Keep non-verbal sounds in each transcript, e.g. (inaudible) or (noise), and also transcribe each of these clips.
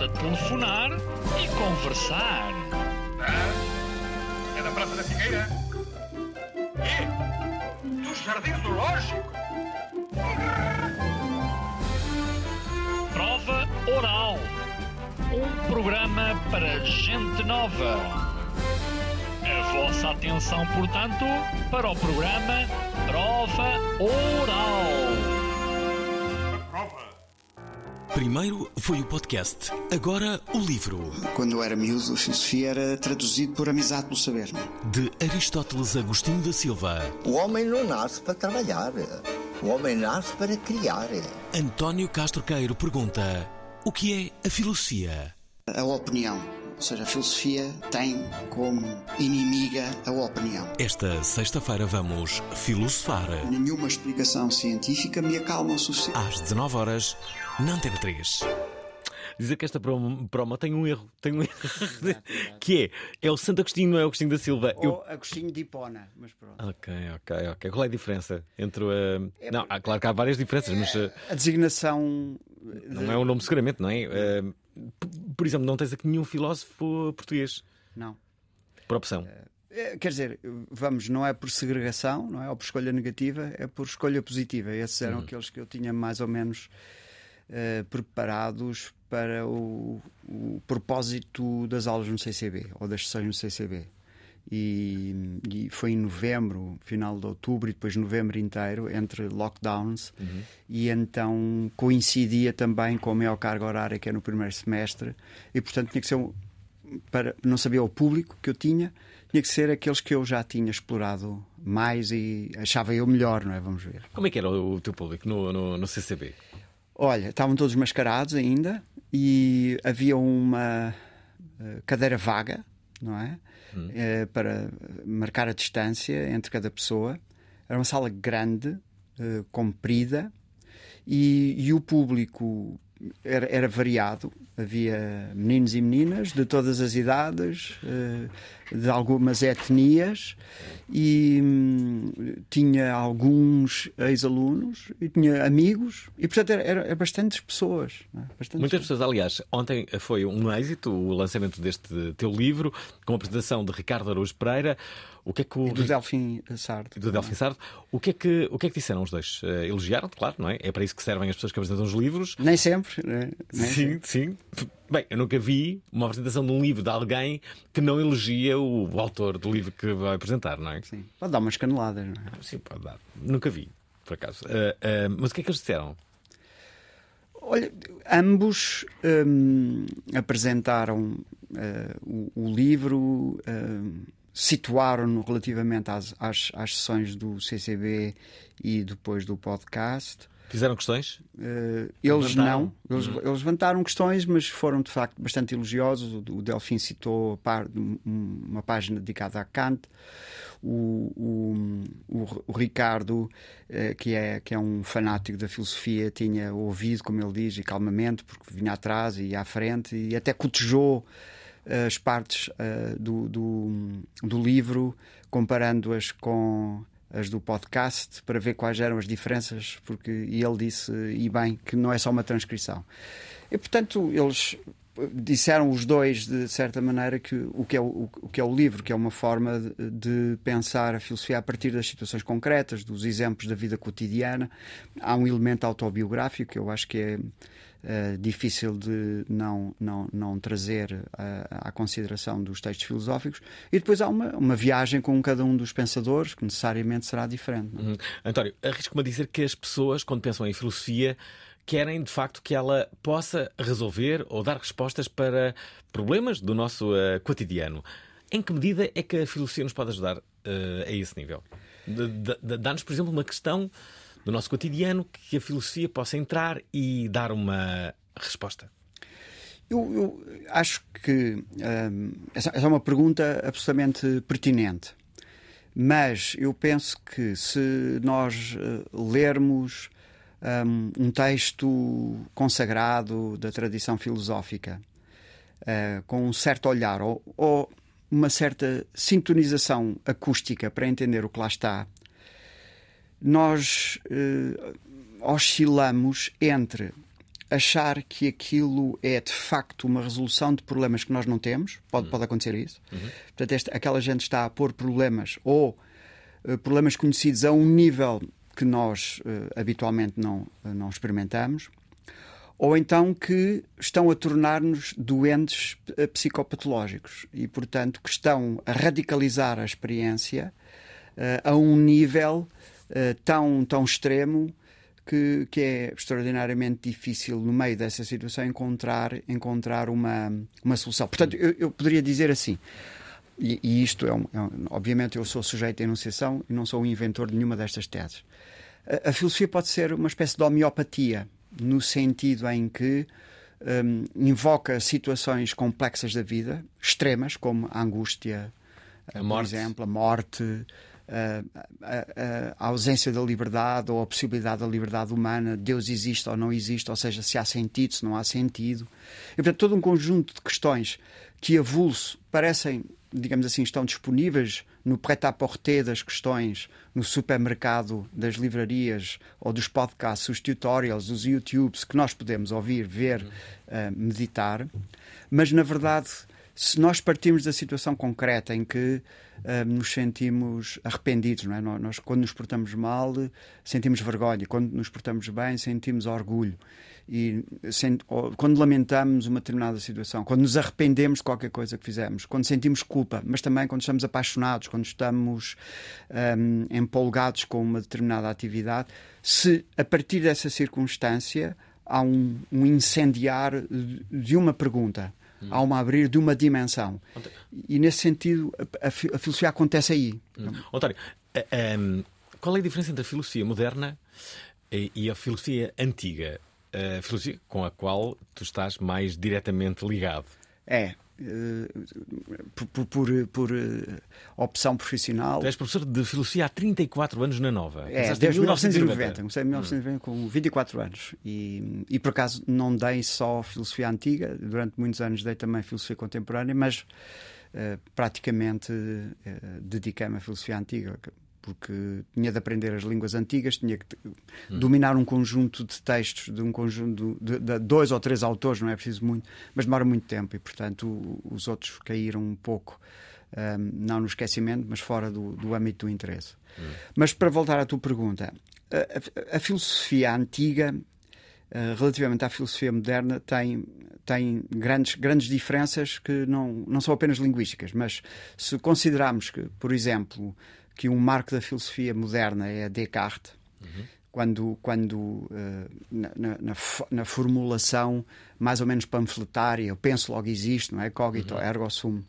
Basta telefonar e conversar. Ah, é da Praça da Figueira? E? Do Lógico? Prova Oral. Um programa para gente nova. A vossa atenção, portanto, para o programa Prova Oral. Primeiro foi o podcast, agora o livro. Quando eu era miúdo, a filosofia era traduzido por amizade pelo saber. é? De Aristóteles Agostinho da Silva, O homem não nasce para trabalhar. O homem nasce para criar. António Castro Queiro pergunta: O que é a filosofia? A opinião. Ou seja, a filosofia tem como inimiga a opinião. Esta sexta-feira vamos filosofar. Nenhuma explicação científica me acalma o suficiente. Às 19 horas na Antena 3. Dizer que esta promo, promo tem um erro, tem um (laughs) erro, que é, é o Santo Agostinho, não é o Agostinho da Silva. Eu... Ou Agostinho de Hipona, mas pronto. Ok, ok, ok. Qual é a diferença entre a... Não, há, claro que há várias diferenças, mas uh, A designação. não é um nome seguramente, não é? Uh, p- por exemplo, não tens aqui nenhum filósofo português, Não. por opção. É, Quer dizer, vamos, não é por segregação, não é? Ou por escolha negativa, é por escolha positiva. Esses eram aqueles que eu tinha mais ou menos eh, preparados para o, o propósito das aulas no CCB ou das sessões no CCB. E, e foi em novembro, final de outubro e depois novembro inteiro, entre lockdowns, e então coincidia também com a maior carga horária que é no primeiro semestre, e portanto tinha que ser um, para não saber o público que eu tinha, tinha que ser aqueles que eu já tinha explorado mais e achava eu melhor, não é? Vamos ver. Como é que era o, o teu público no, no, no CCB? Olha, estavam todos mascarados ainda e havia uma eh, cadeira vaga, não é? Eh, para marcar a distância entre cada pessoa. Era uma sala grande, eh, comprida, e, e o público era, era variado. Havia meninos e meninas de todas as idades, eh, de algumas etnias, e hum, tinha alguns ex-alunos, e tinha amigos, e portanto era, era, era bastantes pessoas. é? Bastantes Muitas pessoas, aliás, ontem foi um êxito o lançamento deste teu livro, com a apresentação de Ricardo Araújo Pereira. O que é que o E do Delfim Sardo. do Delfim Sardo. O que é que, o que, é que disseram os dois? Eh, elogiaram, claro, não é? É para isso que servem as pessoas que apresentam os livros. Nem sempre. né? Nem Sim, sim. Bem, eu nunca vi uma apresentação de um livro de alguém que não elogia o, autor do livro que vai apresentar, não é? Sim. Pode dar umas caneladas, não é? Sim, pode dar. Nunca vi, por acaso. Eh, eh, mas o que é que eles disseram? Olha, ambos hum, apresentaram eh, o, o livro, hum, situaram-no relativamente às, às, às sessões do CCB e depois do podcast. Fizeram questões? Eh, eles Levantaram? não, eles, eles levantaram questões, mas foram de facto bastante elogiosos. O, o Delfim citou par- um- uma página dedicada a Kant. O, o, o- Ricardo, eh, que, é, que é um fanático da filosofia, tinha ouvido, como ele diz, e calmamente, porque vinha atrás e à frente, e até cotejou as partes eh, do, do, do livro, comparando-as com as do podcast para ver quais eram as diferenças, porque e ele disse, e bem, que não é só uma transcrição. E portanto, eles disseram os dois, de certa maneira, que o que é o, o que é o livro, que é uma forma de, de pensar a filosofia a partir das situações concretas, dos exemplos da vida cotidiana. Há um elemento autobiográfico que eu acho que é eh, difícil de não, não, não trazer eh, à consideração dos textos filosóficos. E depois há uma, uma viagem com cada um dos pensadores, que necessariamente será diferente. é? Hum. António, arrisco-me a dizer que as pessoas, quando pensam em filosofia, querem de facto que ela possa resolver ou dar respostas para problemas do nosso eh, cotidiano. Em que medida é que a filosofia nos pode ajudar eh, a esse nível? Dá-nos, por exemplo, uma questão do nosso cotidiano que a filosofia possa entrar e dar uma resposta. Eu, eu acho que hum, essa, essa é uma pergunta absolutamente pertinente. Mas eu penso que se nós uh, lermos um, um, texto consagrado da tradição filosófica uh, com um certo olhar ou, ou, uma certa sintonização acústica para entender o que lá está, nós uh, oscilamos entre achar que aquilo é de facto uma resolução de problemas que nós não temos, pode, pode acontecer isso. Uhum. Portanto, aquela gente está a pôr problemas ou uh, problemas conhecidos a um nível que nós uh, habitualmente não, não experimentamos, ou então que estão a tornar-nos doentes psicopatológicos e, portanto, que estão a radicalizar a experiência a um nível tão, tão extremo que, que é extraordinariamente difícil, no meio dessa situação, encontrar, encontrar uma, uma solução. Portanto, eu, eu poderia dizer assim. E, e isto é, um, é um, Obviamente, eu sou sujeito à enunciação e não sou o inventor de nenhuma destas teses. A, a filosofia pode ser uma espécie de homeopatia, no sentido em que um, invoca situações complexas da vida, extremas, como a angústia, a por morte. exemplo, a morte, a, ausência da liberdade ou a possibilidade da liberdade humana, Deus existe ou não existe, ou seja, se há sentido, se não há sentido. E, portanto, todo um conjunto de questões que avulso parecem, digamos assim, estão disponíveis no prêt-à-porter das questões, no supermercado das livrarias ou dos podcasts, os tutorials, os YouTubes que nós podemos ouvir, ver, uh, meditar, mas na verdade, se nós partimos da situação concreta em que uh, nos sentimos arrependidos, não é? Nós, quando nos portamos mal, sentimos vergonha, quando nos portamos bem, sentimos orgulho. E sent, quando lamentamos uma determinada situação, quando nos arrependemos de qualquer coisa que fizemos, quando sentimos culpa, mas também quando estamos apaixonados, quando estamos um, empolgados com uma determinada atividade, se a partir dessa circunstância há um, um incendiar de uma pergunta, Hum. Há uma abrir de uma dimensão. E nesse sentido, a, a filosofia acontece aí. Hum. António, um, qual é a diferença entre a filosofia moderna e a filosofia antiga? A filosofia com a qual tu estás mais diretamente ligado? É, eh, por, por, por, eh, opção profissional. Tu és professor de filosofia há 34 anos na Nova. É, desde 1990. Comecei em 1990 hum. com 24 anos. E, e por acaso não dei só filosofia antiga, durante muitos anos dei também filosofia contemporânea, mas uh, praticamente uh, dediquei-me à filosofia antiga porque tinha de aprender as línguas antigas, tinha que hum. dominar um conjunto de textos de um conjunto de, de, dois ou três autores, não é preciso muito, mas demora muito tempo e, portanto, os outros caíram um pouco, um, não no esquecimento, mas fora do, do âmbito do interesse. Hum. Mas para voltar à tua pergunta, a, a, a filosofia antiga, uh, relativamente à filosofia moderna, tem, tem grandes, grandes diferenças que não, não são apenas linguísticas, mas se considerarmos que, por exemplo, que um marco da filosofia moderna é Descartes, uhum. quando, quando uh, na, na, na, formulação mais ou menos panfletária, eu penso logo existe, não é? Cogito uhum. ergo sum.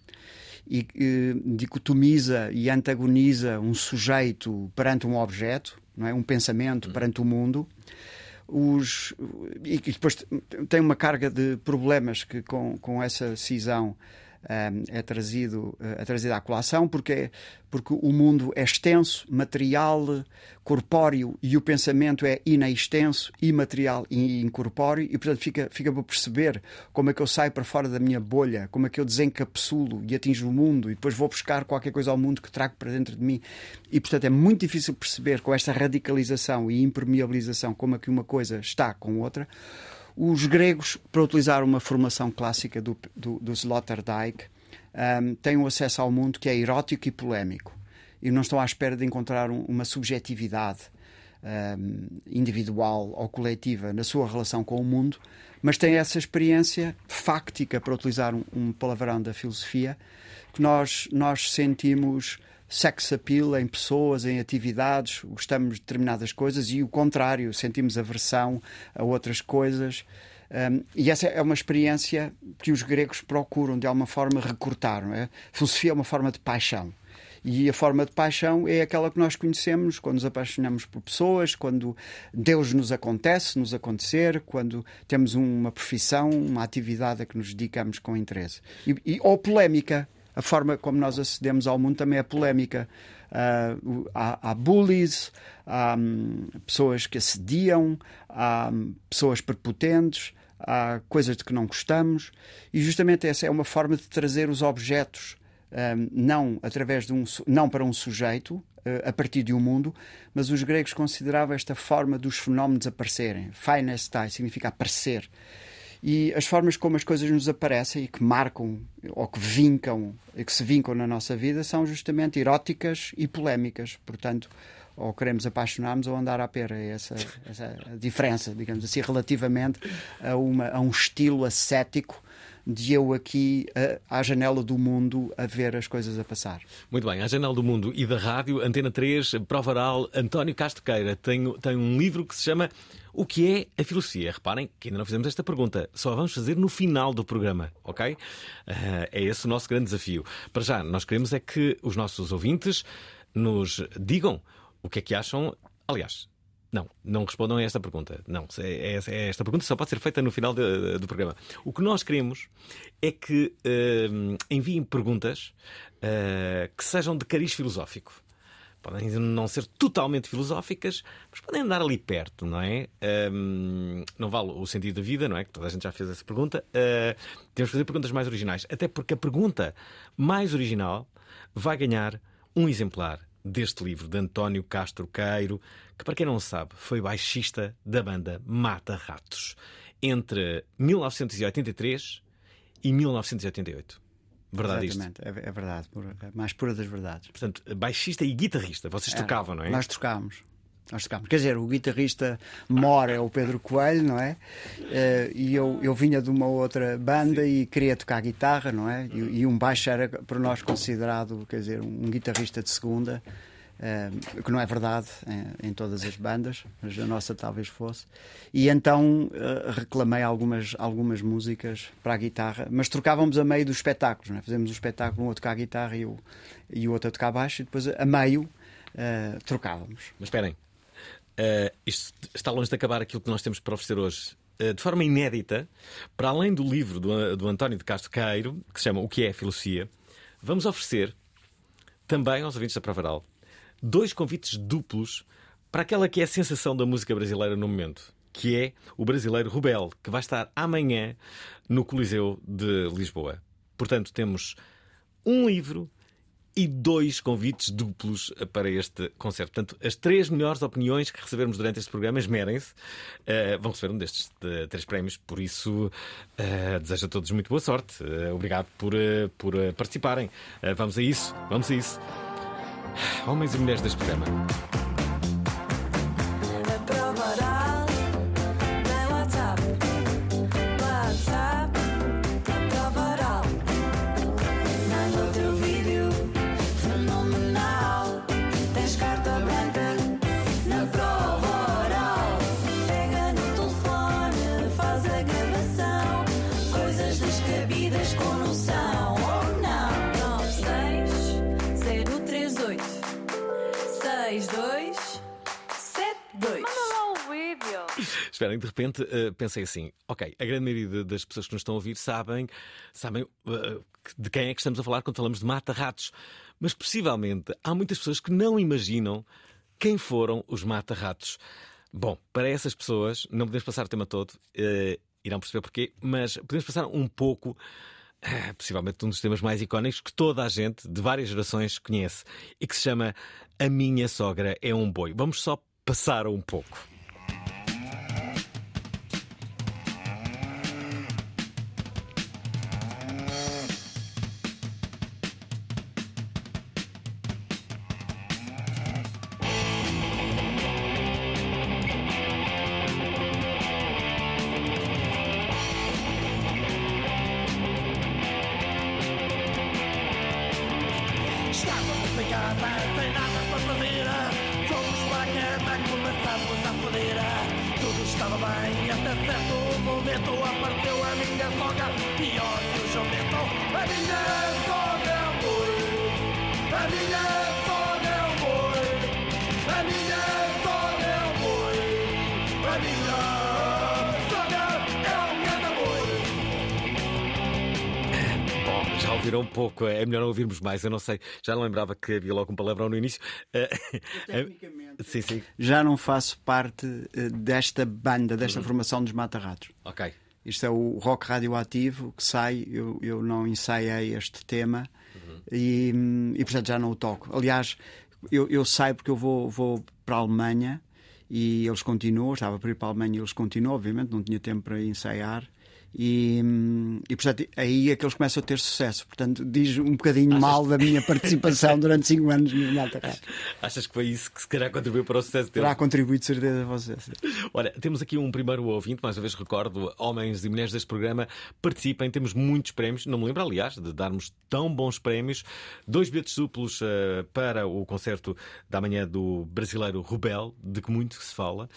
E uh, dicotomiza e antagoniza um sujeito perante um objeto, não é? um pensamento uhum. perante o mundo. Os, e depois tem uma carga de problemas que com, com essa cisão é trazido, é trazido à colação, porque, porque o mundo é extenso, material, corpóreo, e o pensamento é inextenso, imaterial e incorpóreo, e portanto fica, fica para perceber como é que eu saio para fora da minha bolha, como é que eu desencapsulo e atinjo o mundo, e depois vou buscar qualquer coisa ao mundo que trago para dentro de mim. E portanto é muito difícil perceber com esta radicalização e impermeabilização como é que uma coisa está com outra. Os gregos, para utilizar uma formação clássica do, do, do Sloterdijk, um, têm um acesso ao mundo que é erótico e polémico. E não estão à espera de encontrar um, uma subjetividade um, individual ou coletiva na sua relação com o mundo, mas têm essa experiência fáctica, para utilizar um, um palavrão da filosofia, que nós, nós sentimos sex appeal em pessoas, em atividades, gostamos de determinadas coisas e o contrário, sentimos aversão a outras coisas. Um, e essa é uma experiência que os gregos procuram de alguma forma recortar. É? Filosofia é uma forma de paixão. E a forma de paixão é aquela que nós conhecemos quando nos apaixonamos por pessoas, quando Deus nos acontece, nos acontecer, quando temos uma profissão, uma atividade a que nos dedicamos com interesse. E, e, ou polémica. A forma como nós acedemos ao mundo também é polémica. Uh, há, há, bullies, há um, pessoas que assediam, há um, pessoas prepotentes, há coisas de que não gostamos, e justamente essa é uma forma de trazer os objetos um, não através de um não para um sujeito uh, a partir de um mundo, mas os gregos consideravam esta forma dos fenómenos aparecerem. Phanestai significa aparecer. E as formas como as coisas nos aparecem e que marcam ou que vincam e que se vincam na nossa vida são justamente eróticas e polémicas. Portanto, ou queremos apaixonar-nos ou andar à pera. É essa, essa diferença, digamos assim, relativamente a, uma, a um estilo ascético de eu aqui à janela do mundo a ver as coisas a passar. Muito bem, à janela do mundo e da rádio, Antena 3, Prova Oral, António Castro Queira tem, tem um livro que se chama O que é a filosofia? Reparem que ainda não fizemos esta pergunta, só a vamos fazer no final do programa, ok? Uh, é esse o nosso grande desafio. Para já, nós queremos é que os nossos ouvintes nos digam o que é que acham. Aliás, não, não respondam a esta pergunta. Não, é, é, é esta pergunta só pode ser feita no final de, do programa. O que nós queremos é que uh, enviem perguntas uh, que sejam de cariz filosófico. Podem não ser totalmente filosóficas, mas podem andar ali perto, não é? Um, não vale o sentido da vida, não é? Que toda a gente já fez essa pergunta. Uh, temos que fazer perguntas mais originais. Até porque a pergunta mais original vai ganhar um exemplar deste livro de António Castro Queiro, que, para quem não sabe, foi baixista da banda Mata Ratos entre 1983 e 1988. Verdade Exatamente, isto? É, é verdade, é mais pura das verdades. Portanto, baixista e guitarrista, vocês tocavam, não é? Nós tocámos. Nós tocámos. Quer dizer, o guitarrista mora é o Pedro Coelho, não é? Uh, e eu, eu vinha de uma outra banda Sim. e queria tocar guitarra, não é? E, e, um baixo era para nós considerado, quer dizer, um guitarrista de segunda. Uh, que não é verdade em, em, todas as bandas, mas a nossa talvez fosse. E então uh, reclamei algumas, algumas músicas para a guitarra, mas trocávamos a meio dos espetáculos. É? Fazemos um espetáculo, um a tocar guitarra e o, e o outro a tocar baixo, e depois a meio uh, trocávamos. Mas esperem, Uh, isto está longe de acabar aquilo que nós temos para oferecer hoje. De forma inédita, para além do livro do, do António de Castro Queiro, que se chama O que é a Filosofia, vamos oferecer também aos ouvintes da Provaral dois convites duplos para aquela que é a sensação da música brasileira no momento, que é o brasileiro Rubel, que vai estar amanhã no Coliseu de Lisboa. Portanto, temos um livro e dois convites duplos para este concerto. Portanto, as três melhores opiniões que recebermos durante este programa esmerem-se. Uh, vão receber um destes de, três prémios, por isso uh, desejo a todos muito boa sorte. Uh, obrigado por, por participarem. vamos a isso, vamos a isso. Homens e mulheres deste programa. De repente uh, pensei assim: ok, a grande maioria das pessoas que nos estão a ouvir sabem, sabem uh, de quem é que estamos a falar quando falamos de mata-ratos. Mas possivelmente há muitas pessoas que não imaginam quem foram os mata-ratos. Bom, para essas pessoas, não podemos passar o tema todo, uh, irão perceber porquê, mas podemos passar um pouco. possivelmente um dos temas mais icónicos que toda a gente de várias gerações conhece e que se chama A Minha Sogra é um Boi. Vamos só passar um pouco. Mais. Eu não sei, já não lembrava que havia logo um palavrão no início. (laughs) Tecnicamente, sim, sim. já não faço parte eh, desta banda, desta Uhum. formação dos Mata-Ratos. Ok. Isto é o rock radioativo que sai, eu, eu não ensaiei este tema e, hum, e, portanto, já não o toco. Aliás, eu, eu saio porque eu vou, vou para a Alemanha e eles continuam. Estava para ir para a Alemanha e eles continuam, obviamente, não tinha tempo para ensaiar. E, e portanto, aí é que eles começam a ter sucesso. Portanto, diz um bocadinho mal da minha (laughs) participação durante 5 anos no Mata Ratos. Achas que foi isso que se calhar contribuiu para o sucesso dele? Terá contribuído, de certeza, vocês. Olha, temos aqui um primeiro ouvinte, mais uma vez recordo, homens e mulheres deste programa, participem, temos muitos prémios, não me lembro, aliás, de darmos tão bons prémios. Dois bilhetes duplos eh, para o concerto da manhã do brasileiro Rubel, de que muito se fala,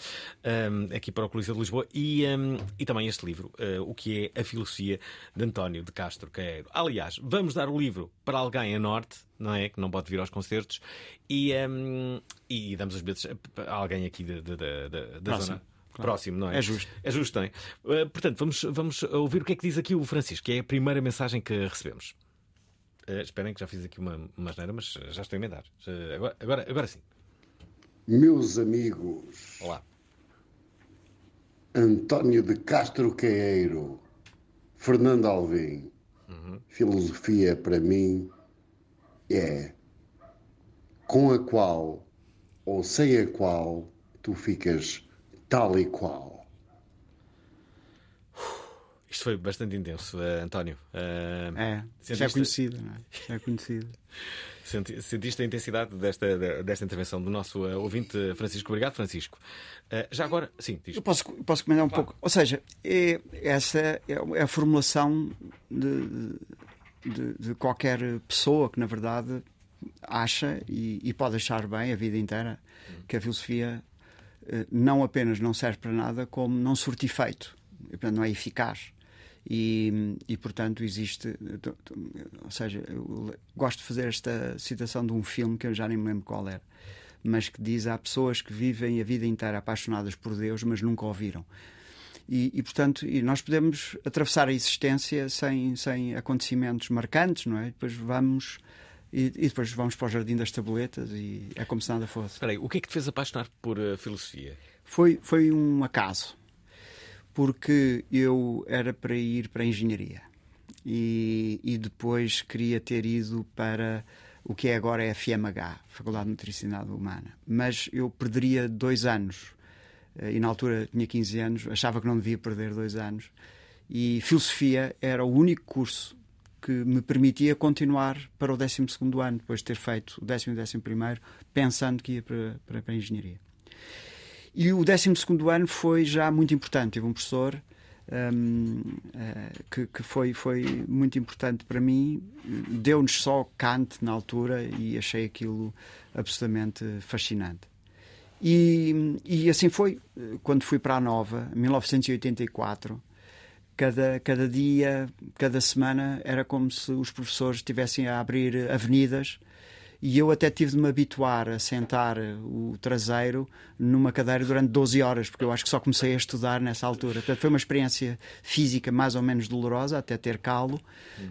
eh, aqui para o Coliseu de Lisboa, e, eh, e também este livro, eh, O que é a filosofia de António de Castro Queiro. Aliás, vamos dar o livro para alguém a norte, não é? Que não pode vir aos concertos, e, eh, e damos os bilhetes a alguém aqui da, da, da, da- da Próximo, zona. claro. Próximo, não é? É justo. É justo, não é? Uh, portanto, vamos, vamos ouvir o que é que diz aqui o Francisco, que é a primeira mensagem que recebemos. Uh, esperem que já fiz aqui uma, uma asneira, mas já estou a emendar. Uh, agora, agora, agora sim. Meus amigos, Olá. António de Castro Queiro, Fernando Alvim, filosofia para mim é com a qual ou sem a qual tu ficas tal e qual. Isto foi bastante intenso, uh, António. Uh, É, já é conhecido, não é? Já é conhecido. (laughs) Senti- Sentiste a intensidade desta, desta intervenção do nosso uh, ouvinte uh, Francisco. Obrigado, Francisco. Uh, já agora, sim, diz. Eu posso, posso comentar um pouco. Ou seja, é, essa é a formulação de, de, de qualquer pessoa que, na verdade, acha e, e pode achar bem a vida inteira que a filosofia eh, não apenas não serve para nada, como não surte efeito, e, portanto, não é eficaz. E, e, portanto existe ou seja, eu gosto de fazer esta citação de um filme que eu já nem me lembro qual era mas que diz há pessoas que vivem a vida inteira apaixonadas por Deus mas nunca ouviram e, e, portanto e nós podemos atravessar a existência sem, sem acontecimentos marcantes não é? depois vamos e, e depois vamos para o Jardim das Tabuletas e é como se nada fosse Espera aí, o que é que te fez apaixonar por uh, filosofia? foi, foi um acaso porque eu era para ir para a engenharia e, e depois queria ter ido para o que é agora a FMH, Faculdade de Nutricionalidade Humana. Mas eu perderia dois anos eh, e na altura tinha 15 anos, achava que não devia perder dois anos. E filosofia era o único curso que me permitia continuar para o 12 ano, depois de ter feito o décimo e o décimo primeiro, pensando que ia para, para, para a engenharia. E o 12 ano foi já muito importante. Tive um professor um, uh, que, que foi, foi muito importante para mim. Deu-nos só Kant na altura e achei aquilo absolutamente fascinante. E, e assim foi. Quando fui para a Nova, em 1984, cada, cada dia, cada semana, era como se os professores estivessem a abrir avenidas e eu até tive de me habituar a sentar o traseiro numa cadeira durante 12 horas, porque eu acho que só comecei a estudar nessa altura. Portanto, foi uma experiência física mais ou menos dolorosa, até ter calo,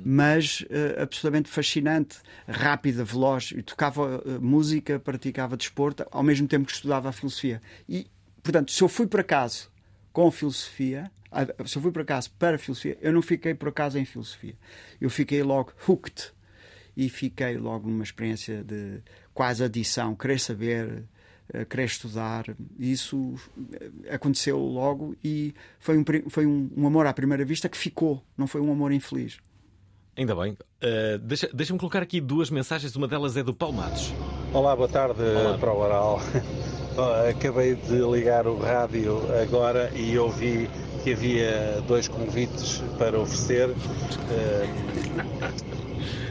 mas uh, absolutamente fascinante, rápida, veloz. Eu tocava uh, música, praticava desporto, ao mesmo tempo que estudava a filosofia. E, portanto, se eu fui por acaso com filosofia, se eu fui por acaso para filosofia, eu não fiquei por acaso em filosofia. Eu fiquei logo hooked e fiquei logo numa experiência de quase adição, querer saber, uh, querer estudar. Isso aconteceu logo e foi, um, foi um, um, amor à primeira vista que ficou, não foi um amor infeliz. Ainda bem. Uh, Deixa-me deixa colocar aqui duas mensagens, uma delas é do Paulo Matos. Olá, boa tarde Olá. para o Oral. (laughs) Acabei de ligar o rádio agora e ouvi que havia dois convites para oferecer. Uh,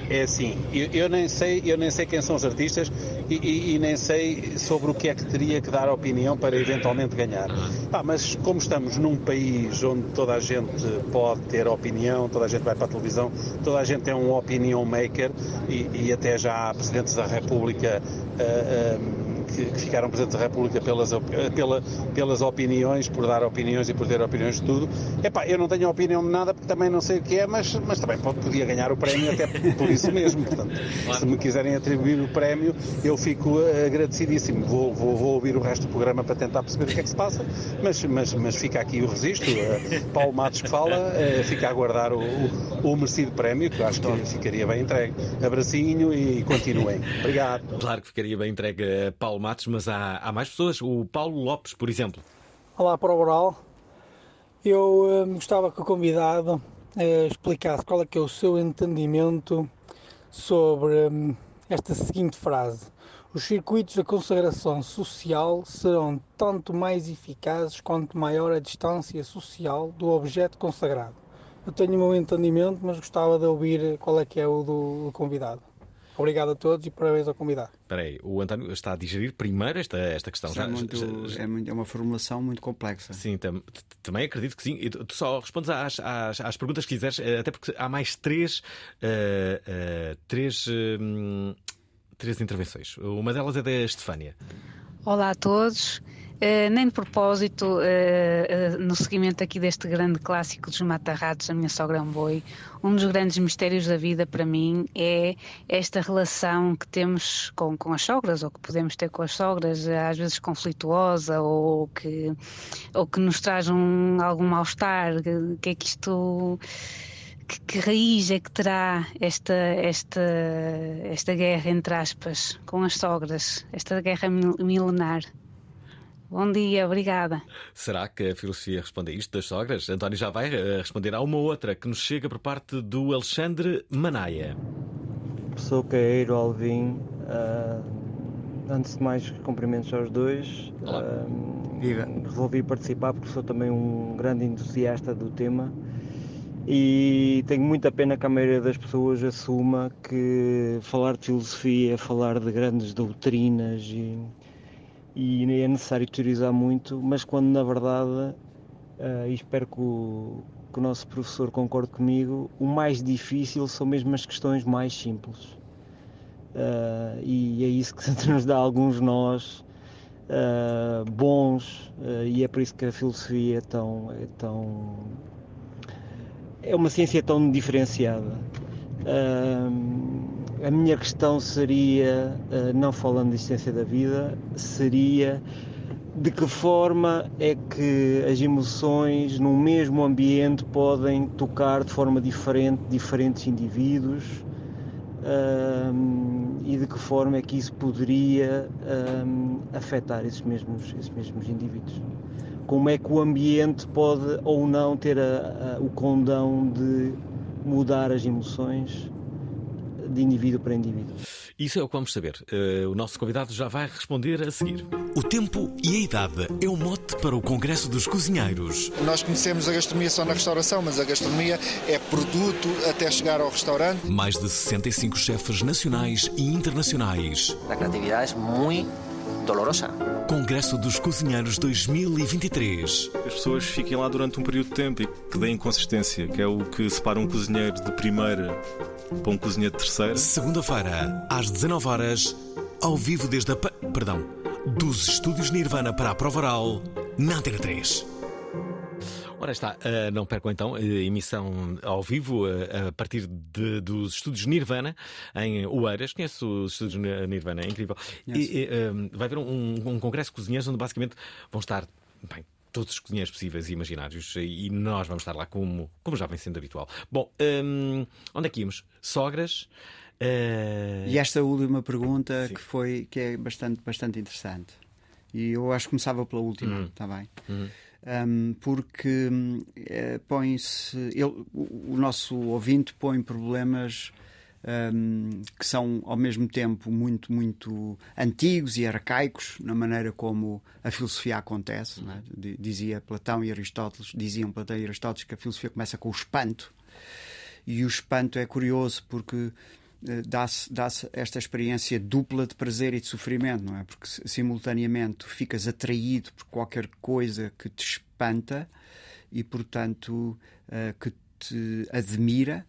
é assim, eu, eu, nem sei, eu nem sei quem são os artistas e, e, e, nem sei sobre o que é que teria que dar opinião para eventualmente ganhar. Ah, mas como estamos num país onde toda a gente pode ter opinião, toda a gente vai para a televisão, toda a gente é um opinion maker e, e até já há presidentes da República a, que, que ficaram presidentes da República pelas, pela, pelas opiniões, por dar opiniões e por ter opiniões de tudo. Epá, eu não tenho opinião de nada porque também não sei o que é, mas, mas também podia ganhar o prémio até por isso mesmo. Portanto, se me quiserem atribuir o prémio, eu fico agradecidíssimo. Vou, vou, vou ouvir o resto do programa para tentar perceber o que é que se passa, mas, mas, mas fica aqui o registro. Paulo Matos que fala, fica a aguardar o, o, o merecido prémio, que acho que ficaria bem entregue. Abracinho e continuem. Obrigado. Claro que ficaria bem entregue Paulo Matos, mas há, há mais pessoas. O Paulo Lopes, por exemplo. Olá para o Oral. Eu hum, gostava que o convidado eh, explicasse qual é que é o seu entendimento sobre hum, esta seguinte frase. Os circuitos da consagração social serão tanto mais eficazes quanto maior a distância social do objeto consagrado. Eu tenho o meu entendimento, mas gostava de ouvir qual é que é o do, do convidado. Obrigado a todos e parabéns ao convidado. Espera aí, o António está a digerir primeiro esta, esta questão. Já, é, muito, já, é, muito, é, uma formulação muito complexa. Sim, tam, também acredito que sim. E tu só respondes às, às, às, perguntas que quiseres, eh, até porque há mais três, uh, uh, três, uh, três intervenções. Uma delas é da Estefânia. Olá a todos. Uh, nem de propósito, uh, uh, no seguimento aqui deste grande clássico dos matarratos, a minha sogra é um boi, um dos grandes mistérios da vida para mim é esta relação que temos com, com as sogras, ou que podemos ter com as sogras, às vezes conflituosa, ou que, ou que nos traz um, algum mal-estar, que é que isto... Que, que, raiz é que terá esta, esta, esta guerra, entre aspas, com as sogras, esta guerra milenar? Bom dia, obrigada. Será que a filosofia responde a isto das sogras? António já vai eh, responder a uma outra que nos chega por parte do Alexandre Manaia. Sou Caeiro Alvim. Uh, antes de mais, cumprimentos aos dois. Uh. Resolvi participar porque sou também um grande entusiasta do tema e tenho muita pena que a maioria das pessoas assuma que falar de filosofia é falar de grandes doutrinas e e é necessário teorizar muito, mas quando na verdade, uh, e espero que o, que o nosso professor concorde comigo, o mais difícil são mesmo as questões mais simples. Uh, e é isso que (laughs) nos dá alguns nós uh, bons, uh, e é por isso que a filosofia é tão, é tão. é uma ciência tão diferenciada. A minha questão seria, eh, não falando de existência da vida, seria de que forma é que as emoções num mesmo ambiente podem tocar de forma diferente diferentes indivíduos um, e de que forma é que isso poderia um, afetar esses mesmos, esses mesmos indivíduos. Como é que o ambiente pode ou não ter a, a, o condão de mudar as emoções de indivíduo para indivíduo. Isso é o que vamos saber. Uh, o nosso convidado já vai responder a seguir. O tempo e a idade é o mote para o Congresso dos Cozinheiros. Nós conhecemos a gastronomia só na restauração, mas a gastronomia é produto até chegar ao restaurante. Mais de 65 chefes nacionais e internacionais. A criatividade é muito dolorosa. Congresso dos Cozinheiros 2023. As pessoas fiquem lá durante um período de tempo e que deem consistência, que é o que separa um cozinheiro de primeira para um cozinheiro de terceira. Segunda-feira, às 19 horas, ao vivo desde a. Perdão, dos estúdios Nirvana para a Prova Oral, na Antena 3. Ora está, uh, não percam então a emissão ao vivo uh, a partir de, dos estúdios Nirvana em Oeiras. Conheço os estúdios Nirvana, é incrível. E, e uh, vai haver um, um congresso de cozinheiros onde basicamente vão estar bem, todos os cozinheiros possíveis e imaginários e nós vamos estar lá como, como já vem sendo habitual. Bom, um, onde é que íamos? Sogras. Uh... E esta última pergunta Sim. que foi que é bastante, bastante interessante. E eu acho que começava pela última, está uhum. bem? Uhum um, porque uh, põe-se. O, o nosso ouvinte põe problemas um, que são ao mesmo tempo muito, muito antigos e arcaicos na maneira como a filosofia acontece. É? Dizia Platão e Aristóteles, diziam Platão e Aristóteles que a filosofia começa com o espanto. E o espanto é curioso porque eh, dá-se dá esta experiência dupla de prazer e de sofrimento, não é? Porque simultaneamente tu ficas atraído por qualquer coisa que te espanta e, portanto, uh, que te admira,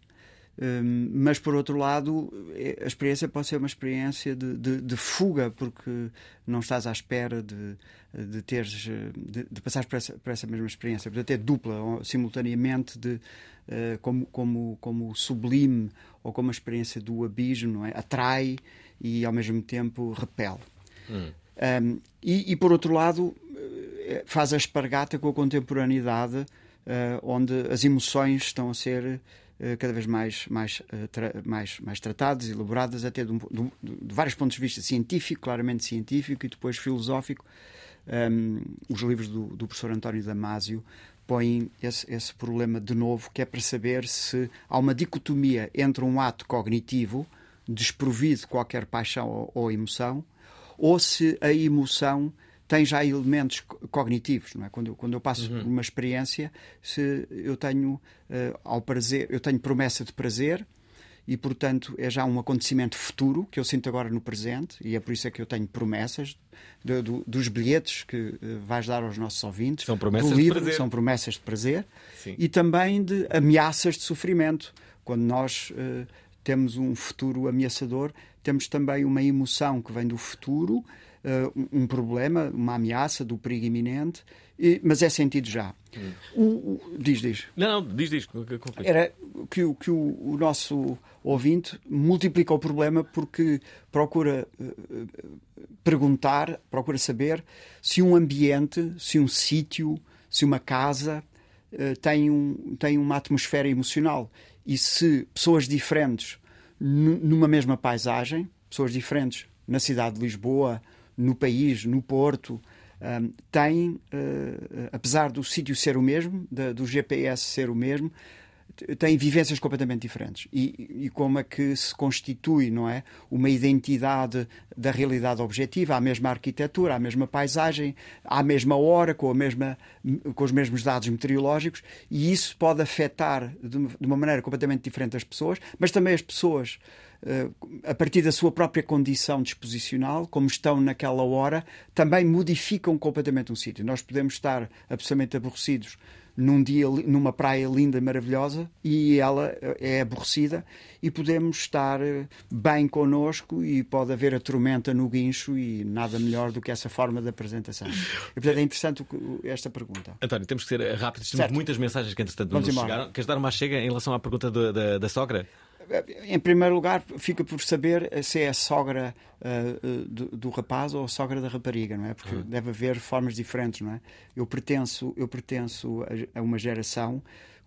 Um, mas, por outro lado, eh, a experiência pode ser uma experiência de, de, de fuga, porque não estás à espera de, de teres de, de passares por essa, por essa mesma experiência. Portanto, é dupla, simultaneamente, de, uh, como, como, como sublime ou como a experiência do abismo, não é? atrai e, ao mesmo tempo, repele. Hum. Um, e, e, por outro lado, eh, faz a espargata com a contemporaneidade, uh, onde as emoções estão a ser cada vez mais, mais, tra mais, mais tratadas, elaboradas, até de, um, de, de, vários pontos de vista científico, claramente científico, e depois filosófico. Um, os livros do, do, professor António Damásio põem esse, esse problema de novo, que é para saber se há uma dicotomia entre um ato cognitivo, desprovido de qualquer paixão ou, ou emoção, ou se a emoção tem já elementos cognitivos, não é? Quando eu, quando eu passo uhum. por uma experiência, se eu tenho uh, ao prazer, eu tenho promessa de prazer e, portanto, é já um acontecimento futuro que eu sinto agora no presente e é por isso é que eu tenho promessas de, dos bilhetes que uh, vais dar aos nossos ouvintes, são promessas do livro, de prazer. são promessas de prazer Sim. e também de ameaças de sofrimento. Quando nós uh, temos um futuro ameaçador, temos também uma emoção que vem do futuro uh, um problema, uma ameaça do perigo iminente, e, mas é sentido já. Hum. O, o, diz, diz. Não, não, diz, diz. Era que, que o, o, nosso ouvinte multiplica o problema porque procura uh, perguntar, procura saber se um ambiente, se um sítio, se uma casa uh, tem, um, tem uma atmosfera emocional. E se pessoas diferentes numa mesma paisagem, pessoas diferentes na cidade de Lisboa, no país, no Porto, um, tem, uh, apesar do sítio ser o mesmo, da, do GPS ser o mesmo, têm vivências completamente diferentes. E, e, como é que se constitui, não é? Uma identidade da realidade objetiva, a mesma arquitetura, a mesma paisagem, à mesma hora, com, a mesma, com os mesmos dados meteorológicos, e isso pode afetar de, de uma maneira completamente diferente as pessoas, mas também as pessoas eh, a partir da sua própria condição disposicional, como estão naquela hora, também modificam completamente um sítio. Nós podemos estar absolutamente aborrecidos num dia numa praia linda e maravilhosa e ela eh, é aborrecida e podemos estar eh, bem connosco e pode haver a tormenta no guincho e nada melhor do que essa forma de apresentação. E, portanto, é interessante esta pergunta. António, temos que ser rápidos. Temos muitas mensagens que, entretanto, não nos chegaram. Queres dar uma chega em relação à pergunta do, da, da sogra? Em primeiro lugar, fica por saber se é a sogra uh, do, do, rapaz ou a sogra da rapariga, não é? Porque uhum. deve haver formas diferentes, não é? Eu pertenço, eu pertenço a, a uma geração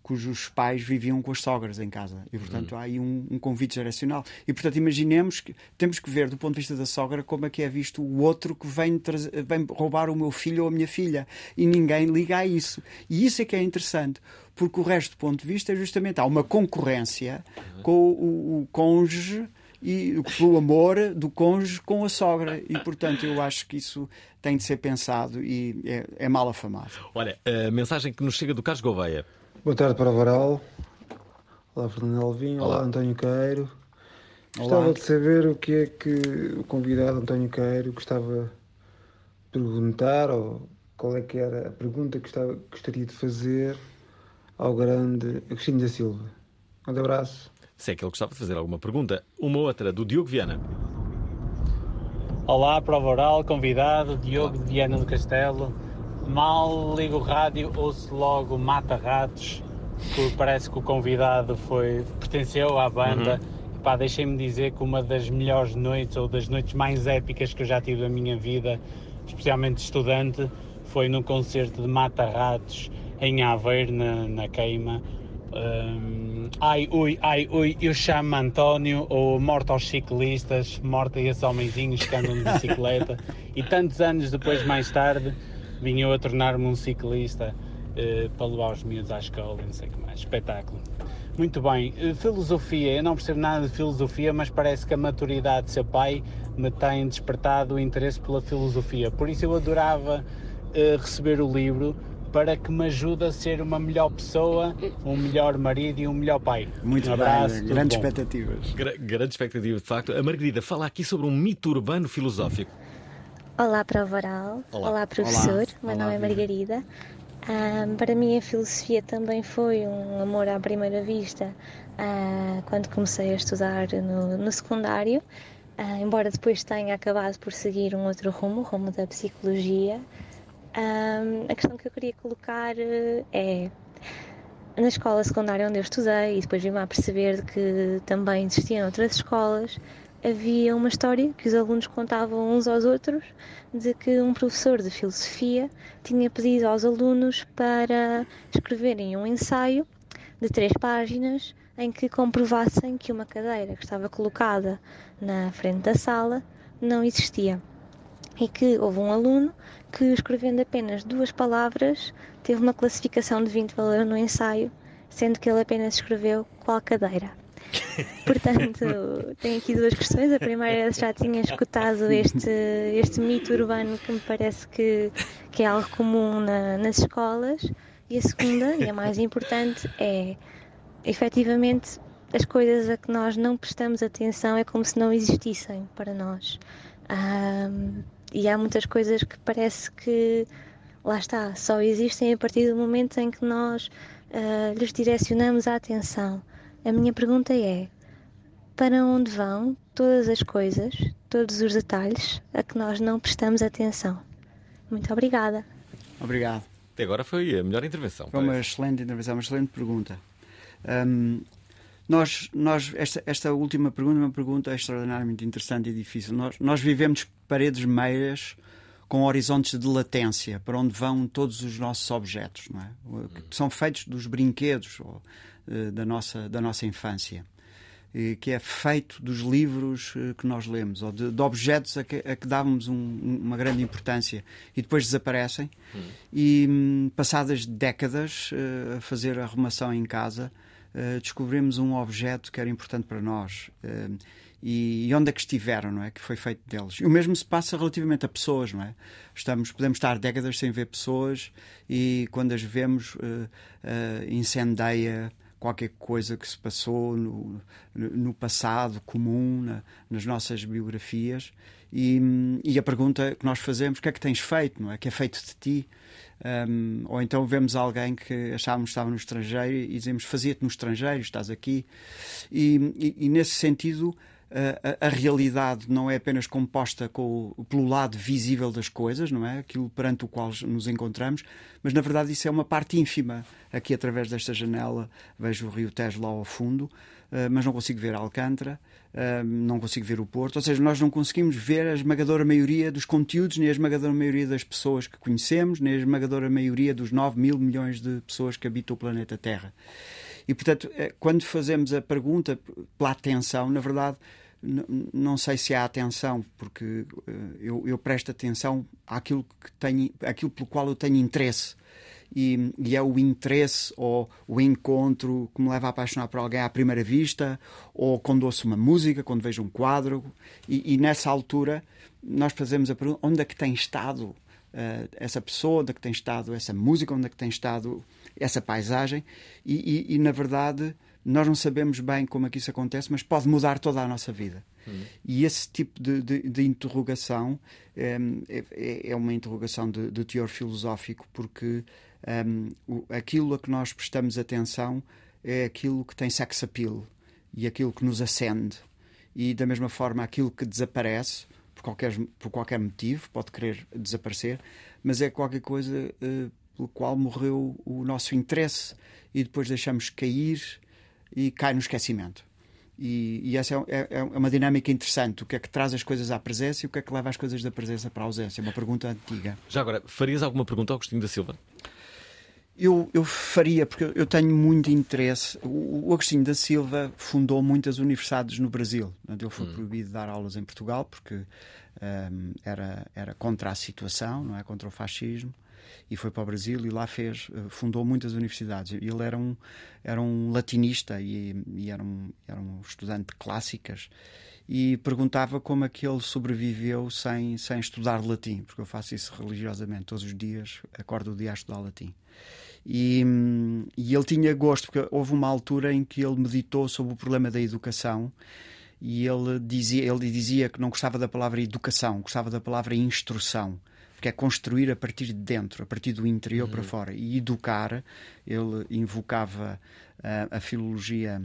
cujos pais viviam com as sogras em casa. E, portanto, há aí um, um, convite geracional. E, portanto, imaginemos que temos que ver, do ponto de vista da sogra, como é que é visto o outro que vem, vem roubar o meu filho ou a minha filha. E ninguém liga a isso. E isso é que é interessante, porque o resto do ponto de vista é justamente há uma concorrência com o, o cônjuge e pelo amor do cônjuge com a sogra. E, portanto, eu acho que isso tem de ser pensado e é, é mal afamado. Olha, a mensagem que nos chega do Carlos Gouveia. Boa tarde para o Varal. Olá, Fernando Alvim. Olá, Olá António Queiro. Gostava Olá. de saber o que é que o convidado António Queiro gostava de perguntar ou qual é que era a pergunta que estava, gostaria de fazer ao grande Agostinho da Silva. Um abraço. Se é que ele gostava de fazer alguma pergunta. Uma outra, do Diogo Viana. Olá, prova oral, convidado, Diogo de Viana do Castelo. Mal ligo o rádio, ouço logo Mata Ratos, porque parece que o convidado foi, pertenceu à banda. Uhum. Pá, deixem-me dizer que uma das melhores noites, ou das noites mais épicas que eu já tive na minha vida, especialmente estudante, foi num concerto de Mata Ratos em Aveiro, na, na Queima. Um, ai, ui, ai, ui, eu chamo António, ou morto aos ciclistas, morto a esses homenzinhos que andam de bicicleta. e tantos anos depois, mais tarde, vim eu a tornar-me um ciclista uh, para levar os miúdos à escola e não sei o que mais. Espetáculo. Muito bem, uh, filosofia. Eu não percebo nada de filosofia, mas parece que a maturidade de seu pai me tem despertado o interesse pela filosofia. Por isso eu adorava uh, receber o livro para que me ajude a ser uma melhor pessoa, um melhor marido e um melhor pai. Muito um abraço, bem, grandes bom. expectativas. Gra grandes expectativas, de facto. A Margarida fala aqui sobre um mito urbano filosófico. Olá, prova oral. Olá, Olá professor. Olá. Meu Olá, nome é Margarida. Uh, para mim, a filosofia também foi um amor à primeira vista uh, quando comecei a estudar no, no secundário, uh, embora depois tenha acabado por seguir um outro rumo, o rumo da psicologia. A questão que eu queria colocar é na escola secundária onde eu estudei e depois vim-me a perceber que também existiam outras escolas, havia uma história que os alunos contavam uns aos outros de que um professor de filosofia tinha pedido aos alunos para escreverem um ensaio de três páginas em que comprovassem que uma cadeira que estava colocada na frente da sala não existia. E que houve um aluno que, escrevendo apenas duas palavras, teve uma classificação de 20 valores no ensaio, sendo que ele apenas escreveu qual cadeira. (laughs) Portanto, tenho aqui duas questões. A primeira, já tinha escutado este, este mito urbano que me parece que, que é algo comum na, nas escolas. E a segunda, e a mais importante, é efetivamente as coisas a que nós não prestamos atenção é como se não existissem para nós. Um, e há muitas coisas que parece que, lá está, só existem a partir do momento em que nós uh, lhes direcionamos a atenção. A minha pergunta é: para onde vão todas as coisas, todos os detalhes a que nós não prestamos atenção? Muito obrigada. Obrigado. Até agora foi a melhor intervenção. Foi uma excelente intervenção, uma excelente pergunta. Um, nós, nós esta, esta última pergunta é uma pergunta extraordinariamente interessante e difícil. Nós, nós vivemos paredes meias com horizontes de latência, para onde vão todos os nossos objetos, não é? Que são feitos dos brinquedos ou, uh, da, nossa, da nossa infância que é feito dos livros eh, que nós lemos, ou de, de objetos a que, a que dávamos um, uma grande importância e depois desaparecem. Hum. E hum, passadas décadas uh, a fazer arrumação em casa, uh, descobrimos um objeto que era importante para nós. Uh, e, onde é que estiveram, não é? Que foi feito deles. E o mesmo se passa relativamente a pessoas, não é? Estamos, podemos estar décadas sem ver pessoas e quando as vemos incendeia qualquer coisa que se passou no, no passado comum, na, nas nossas biografias. E, e, a pergunta que nós fazemos, o que é que tens feito, não é? Que é feito de ti? Um, ou então vemos alguém que achávamos que estava no estrangeiro e dizemos, fazia-te no estrangeiro, estás aqui. E, e, e nesse sentido, a, a, realidade não é apenas composta com, pelo lado visível das coisas, não é? Aquilo perante o qual nos encontramos, mas na verdade isso é uma parte ínfima. Aqui, através desta janela, vejo o Rio Tejo lá ao fundo, mas não consigo ver Alcântara, uh, não consigo ver o Porto. Ou seja, nós não conseguimos ver a esmagadora maioria dos conteúdos, nem a esmagadora maioria das pessoas que conhecemos, nem a esmagadora maioria dos 9 mil milhões de pessoas que habitam o planeta Terra. E, portanto, eh, quando fazemos a pergunta pela atenção, na verdade, não sei se há atenção, porque eh, eu, eu, presto atenção àquilo, que tenho, àquilo pelo qual eu tenho interesse. E, e, é o interesse ou o encontro que me leva a apaixonar por alguém à primeira vista, ou quando ouço uma música, quando vejo um quadro. E, e nessa altura nós fazemos a pergunta: onde é que tem estado uh, essa pessoa, onde é que tem estado essa música, onde é que tem estado essa paisagem? E, e na verdade nós não sabemos bem como é que isso acontece, mas pode mudar toda a nossa vida. E esse tipo de, de, de interrogação um, é, é, uma interrogação de, de teor filosófico, porque um, aquilo a que nós prestamos atenção é aquilo que tem sex appeal e aquilo que nos acende. E da mesma forma, aquilo que desaparece por qualquer, por qualquer motivo, pode querer desaparecer, mas é qualquer coisa uh, pelo qual morreu o nosso interesse e depois deixamos cair e cai no esquecimento. E, e essa é, é, é, uma dinâmica interessante. O que é que traz as coisas à presença e o que é que leva as coisas da presença para a ausência? É uma pergunta antiga. Já agora, farias alguma pergunta ao Agostinho da Silva? Eu, eu faria, porque eu tenho muito interesse. O, o Agostinho da Silva fundou muitas universidades no Brasil. Ele foi hum. proibido de dar aulas em Portugal porque um, era, era contra a situação, não é? contra o fascismo e foi para o Brasil e lá fez, eh, fundou muitas universidades. Ele era um, era um latinista e, e era, um, era um estudante de clássicas e perguntava como é que ele sobreviveu sem, sem estudar latim, porque eu faço isso religiosamente, todos os dias, acordo o dia a estudar latim. E, e ele tinha gosto, porque houve uma altura em que ele meditou sobre o problema da educação e ele dizia, ele dizia que não gostava da palavra educação, gostava da palavra instrução porque é construir a partir de dentro, a partir do interior uhum. para fora. E educar, ele invocava a filologia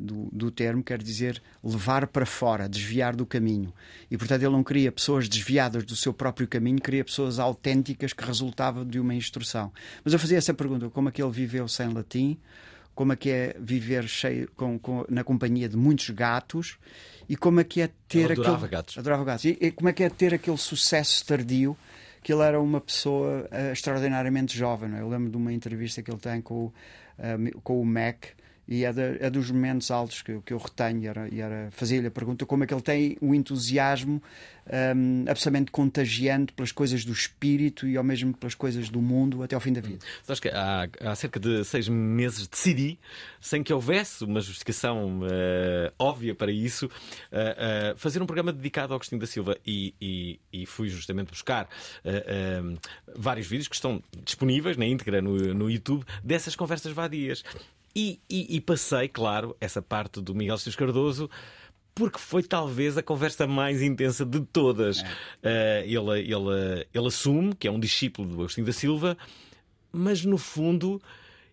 do, do termo, quer dizer levar para fora, desviar do caminho. E portanto ele não queria pessoas desviadas do seu próprio caminho, queria pessoas autênticas que resultavam de uma instrução. Mas eu fazia essa pergunta: como é que ele viveu sem latim? Como é que é viver cheio, com, com, na companhia de muitos gatos? E como é que é ter ele adorava aquele. Gatos. Adorava gatos. E, e como é que é ter aquele sucesso tardio? que ele era uma pessoa uh, extraordinariamente jovem. É? Eu lembro de uma entrevista que ele tem com, uh, com o Mac e é, de, é, dos momentos altos que, que eu retenho e era, era fazia-lhe a pergunta como é que ele tem o entusiasmo um, absolutamente contagiante pelas coisas do espírito e ao mesmo pelas coisas do mundo até ao fim da vida. Sabes que há, há cerca de seis meses decidi, sem que houvesse uma justificação uh, óbvia para isso, uh, uh, fazer um programa dedicado ao Agostinho da Silva e, e, e fui justamente buscar vários vídeos que estão disponíveis na íntegra no, no YouTube dessas conversas vadias. E, e, e, passei, claro, essa parte do Miguel Esteves Cardoso, porque foi talvez a conversa mais intensa de todas. É. Uh, ele, ele, ele assume que é um discípulo do Agostinho da Silva, mas no fundo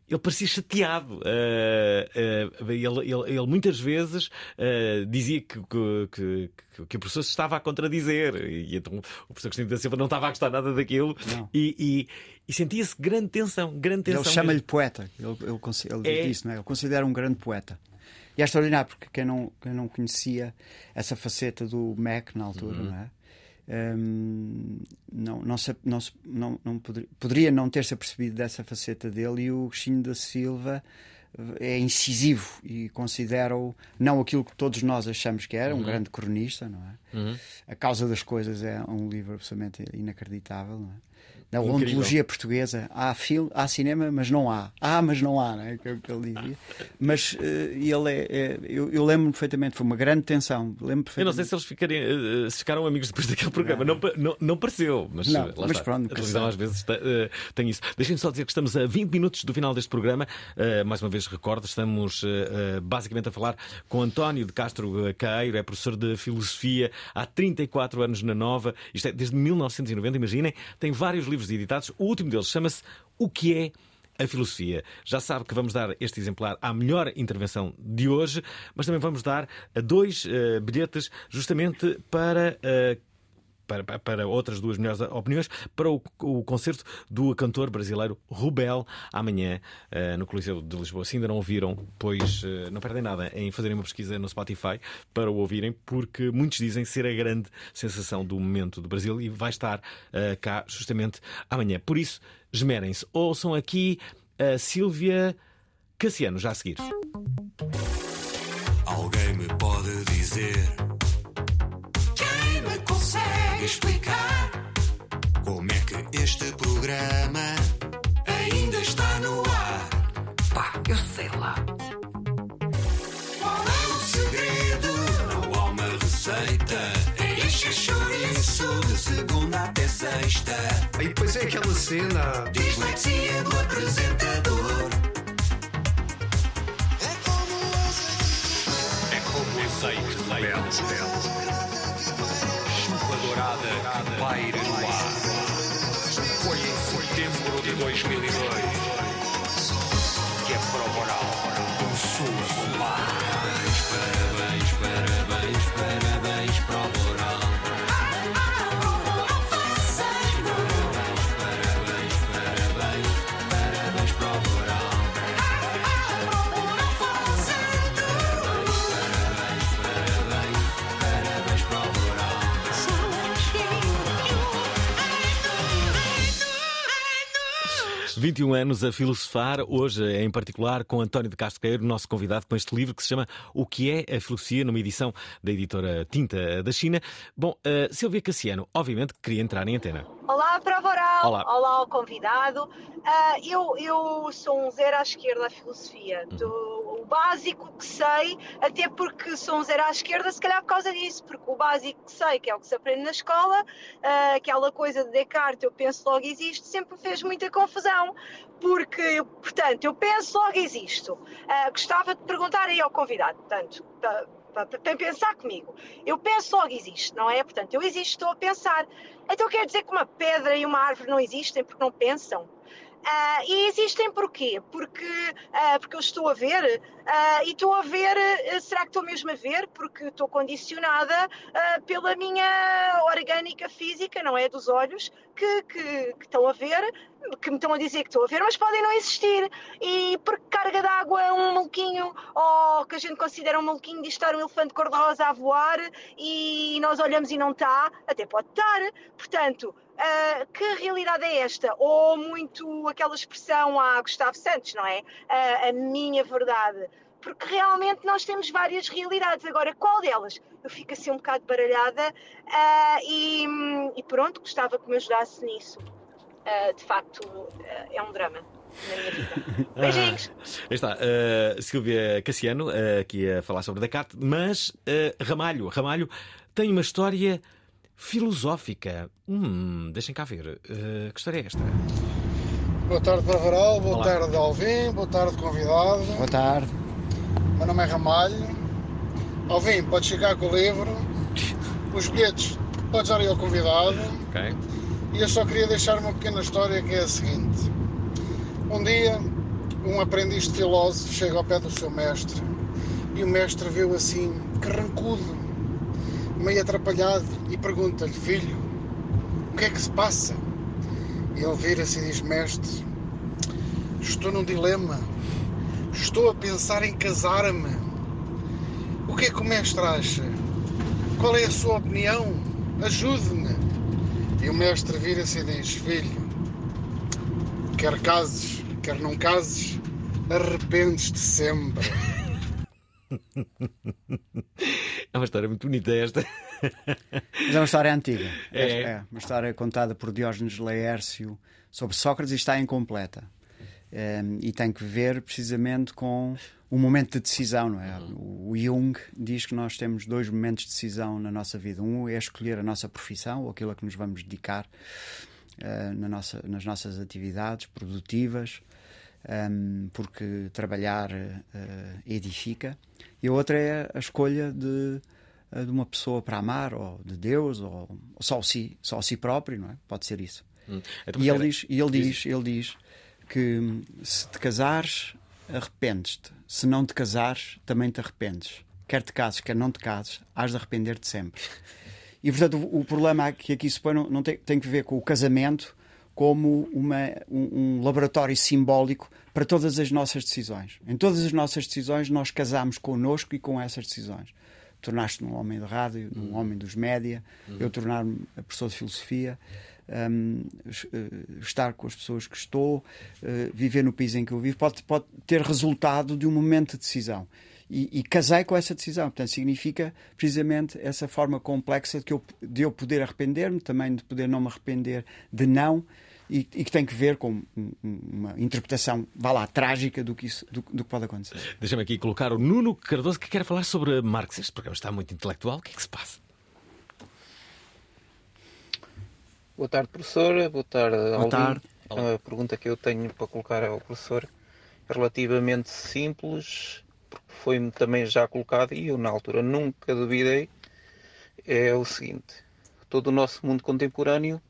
ele parecia chateado. Uh, uh, ele, ele, ele, muitas vezes uh, dizia que, que, que, que, o professor se estava a contradizer. E então o professor Agostinho da Silva não estava a gostar nada daquilo. E, e, e sentia-se grande tensão. Grande tensão ele chama-lhe poeta. Ele, ele, ele é... diz isso, não é? Ele considera um grande poeta. E é extraordinário, porque quem não, quem não conhecia essa faceta do Mac na altura, uhum. não é? Um, não, não, se, não, se, não, não poderia, poderia não ter-se apercebido dessa faceta dele e o Agostinho da Silva é incisivo e considera-o não aquilo que todos nós achamos que era, um uhum. grande cronista, não é? Uhum. A Causa das Coisas é um livro absolutamente inacreditável, não é? Na ontologia portuguesa há, filme, há cinema, mas não há. Há, mas não há, não é? Que é o que ele dizia. Mas uh, ele é. é eu, eu lembro-me perfeitamente, foi uma grande tensão. Lembro eu não sei se eles ficarem, uh, se ficaram amigos depois daquele programa. Não, não, não, não pareceu, mas, não, mas está. pronto. A televisão às vezes está, uh, tem isso. Deixem-me só dizer que estamos a 20 minutos do final deste programa. mais uma vez recordo, estamos basicamente a falar com António de Castro Caeiro, é professor de filosofia há 34 anos na Nova, isto é desde 1990, imaginem, tem vários livros livros editados. O último deles chama-se O que é a filosofia. Já sabe que vamos dar este exemplar à melhor intervenção de hoje, mas também vamos dar dois uh, bilhetes justamente para uh, para, para outras duas melhores opiniões, para o, o concerto do cantor brasileiro Rubel, amanhã uh, no Coliseu de Lisboa. Se ainda não ouviram, pois uh, não perdem nada em fazerem uma pesquisa no Spotify para o ouvirem, porque muitos dizem ser a grande sensação do momento do Brasil e vai estar uh, cá justamente amanhã. Por isso, esmerem-se. Ouçam aqui a Sílvia Cassiano, já a seguir. Alguém me pode dizer explicar como é que este programa ainda está no ar. Pá, eu sei lá. Qual é o segredo? Não há uma receita. É encher chouriço de segunda até sexta. E depois é aquela cena. Dislexia do apresentador. É como azeite. É como azeite rebelde dourada que paira no ar. Foi em setembro de 2002 que a prova oral 21 anos a filosofar, hoje em particular com António de Castro Queiro, nosso convidado com este livro que se chama O que é a Filosofia, numa edição da editora Tinta da China. Bom, uh, Silvia Cassiano, obviamente queria entrar em antena. Olá, prova oral. Olá, Olá ao convidado. Uh, eu, eu sou um zero à esquerda da filosofia. Uhum. Do, o básico que sei, até porque sou um zero à esquerda, se calhar por causa disso, porque o básico que sei, que é o que se aprende na escola, uh, aquela coisa de Descartes, eu penso logo existe, sempre fez muita confusão, porque, portanto, eu penso logo existo. Uh, gostava de perguntar aí ao convidado, portanto, para, pensar comigo. Eu penso logo existe, não é? Portanto, eu existo, estou a pensar. Então quer dizer que uma pedra e uma árvore não existem porque não pensam? Ah, e existem porquê? Porque, ah, porque eu estou a ver ah, e estou a ver, será que estou mesmo a ver? Porque estou condicionada pela minha orgânica física, não é? Dos olhos, que, que, que estão a ver, que me estão a dizer que estou a ver, mas podem não existir. E porque carga d'água um maluquinho, ou que a gente considera um maluquinho de estar um elefante cor-de-rosa a voar e nós olhamos e não está, até pode estar. Portanto, ah, que realidade é esta? Ou muito aquela expressão a Gustavo Santos, não é? Ah, a minha verdade. Porque realmente nós temos várias realidades. Agora, qual delas? Eu fico assim um bocado baralhada ah, e, e pronto, gostava que me ajudasse nisso. Ah, de facto, ah, é um drama na minha vida. (laughs) Beijinhos! Ah, aí está, uh, Silvia Cassiano, uh, aqui a falar sobre Descartes, mas uh, Ramalho, Ramalho tem uma história filosófica. Hum, deixem cá ver. Uh, que história é esta? Boa tarde para Varal, boa Olá. tarde Alvim, boa tarde convidado. Boa tarde. Meu nome é Ramalho. Alvim, pode chegar com o livro. (laughs) Os bilhetes, podes dar aí ao convidado. Ok. E eu só queria deixar uma pequena história que é a seguinte. Um dia, um aprendiz de filósofo chega ao pé do seu mestre e o mestre viu assim, carrancudo, meio atrapalhado, e pergunta-lhe, filho, o que é que se passa? E ele vira-se e diz, mestre, estou num dilema, estou a pensar em casar-me. O que é que o mestre acha? Qual é a sua opinião? Ajude-me. E o mestre vira-se e diz, filho, quer cases, quer não cases, arrependes-te sempre. (laughs) É uma história muito bonita esta. Mas é uma história antiga. É. uma história contada por Diógenes Laércio sobre Sócrates e está incompleta. Ehm, e tem que ver precisamente com o momento de decisão, não é? O Jung diz que nós temos dois momentos de decisão na nossa vida. Um é escolher a nossa profissão, ou aquilo a que nos vamos dedicar eh, na nossa, nas nossas atividades produtivas, ehm, porque trabalhar eh, edifica. E a outra é a escolha de, eh, de uma pessoa para amar, ou de Deus, ou, ou só, si, só si próprio, não é? Pode ser isso. Hum. Então, E ele diz, e ele Diz. ele diz que se te casares, arrependes-te. Se não te casares, também te arrependes. Quer te cases, quer não te cases, has de arrepender-te sempre. E portanto, o, o problema que aqui se põe não, não tem, tem que ver com o casamento como uma, um, um laboratório simbólico para todas as nossas decisões. Em todas as nossas decisões, nós casamos connosco e com essas decisões. Tornaste-me um homem de rádio, um homem dos média, eu tornar-me a pessoa de filosofia, es- eh, estar com as pessoas que estou, eh, viver no país em que eu vivo, pode, pode ter resultado de um momento de decisão. E, e casei com essa decisão. Portanto, significa precisamente essa forma complexa de, eu, de eu poder arrepender-me, também de poder não me arrepender de não, e, e que tem que ver com um- um- uma interpretação, vá lá, trágica do que, isso, do, do que pode acontecer. Deixa-me aqui colocar o Nuno Cardoso que quer falar sobre Marx. Este programa está muito intelectual. O que é que se passa? Boa tarde, professora. Boa tarde, Alvin. tarde. A pergunta que eu tenho para colocar ao professor é relativamente simples, porque foi-me também já colocado e eu na altura nunca duvidei. É o seguinte: todo o nosso mundo contemporâneo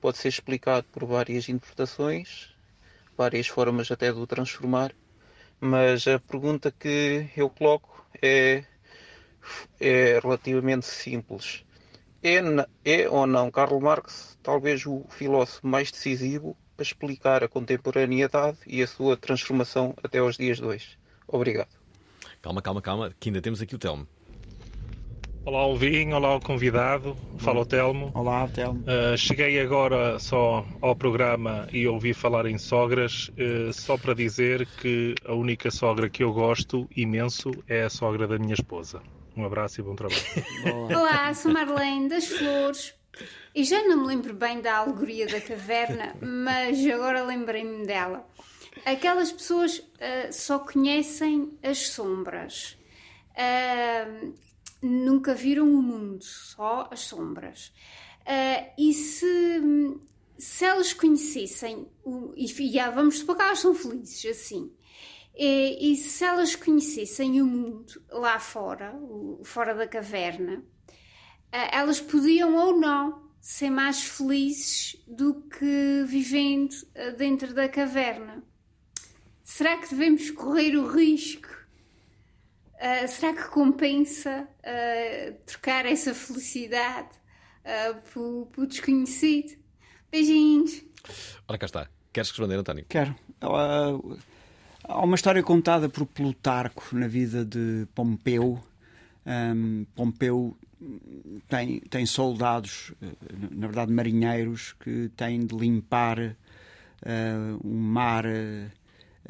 pode ser explicado por várias interpretações, várias formas até de o transformar, mas a pergunta que eu coloco é, é relativamente simples. É, é ou não Karl Marx talvez o filósofo mais decisivo para explicar a contemporaneidade e a sua transformação até aos dias de hoje? Obrigado. Calma, calma, calma, que ainda temos aqui o Telmo. Olá, Alvin, olá, o convidado. Fala o Telmo. Olá, Telmo. Uh, cheguei agora só ao programa e ouvi falar em sogras, uh, só para dizer que a única sogra que eu gosto imenso é a sogra da minha esposa. Um abraço e bom trabalho. Olá, sou Marlene das Flores. E já não me lembro bem da alegoria da caverna, mas agora lembrei-me dela. Aquelas pessoas ah, só conhecem as sombras. Ah, nunca viram o mundo, só as sombras. Ah, e se, se elas conhecessem, o, e, e ah, vamos supor que elas são felizes assim, E, e se elas conhecessem o mundo lá fora, o, fora da caverna, eh, elas podiam ou não ser mais felizes do que vivendo dentro da caverna. Será que devemos correr o risco? Uh, será que compensa uh, trocar essa felicidade uh, pelo, pelo desconhecido? Beijinhos. Ora, cá está. Queres responder, António? Quero. Uh, há uma história contada por Plutarco na vida de Pompeu. Um, Pompeu tem, tem soldados, na verdade marinheiros, que têm de limpar uh, um mar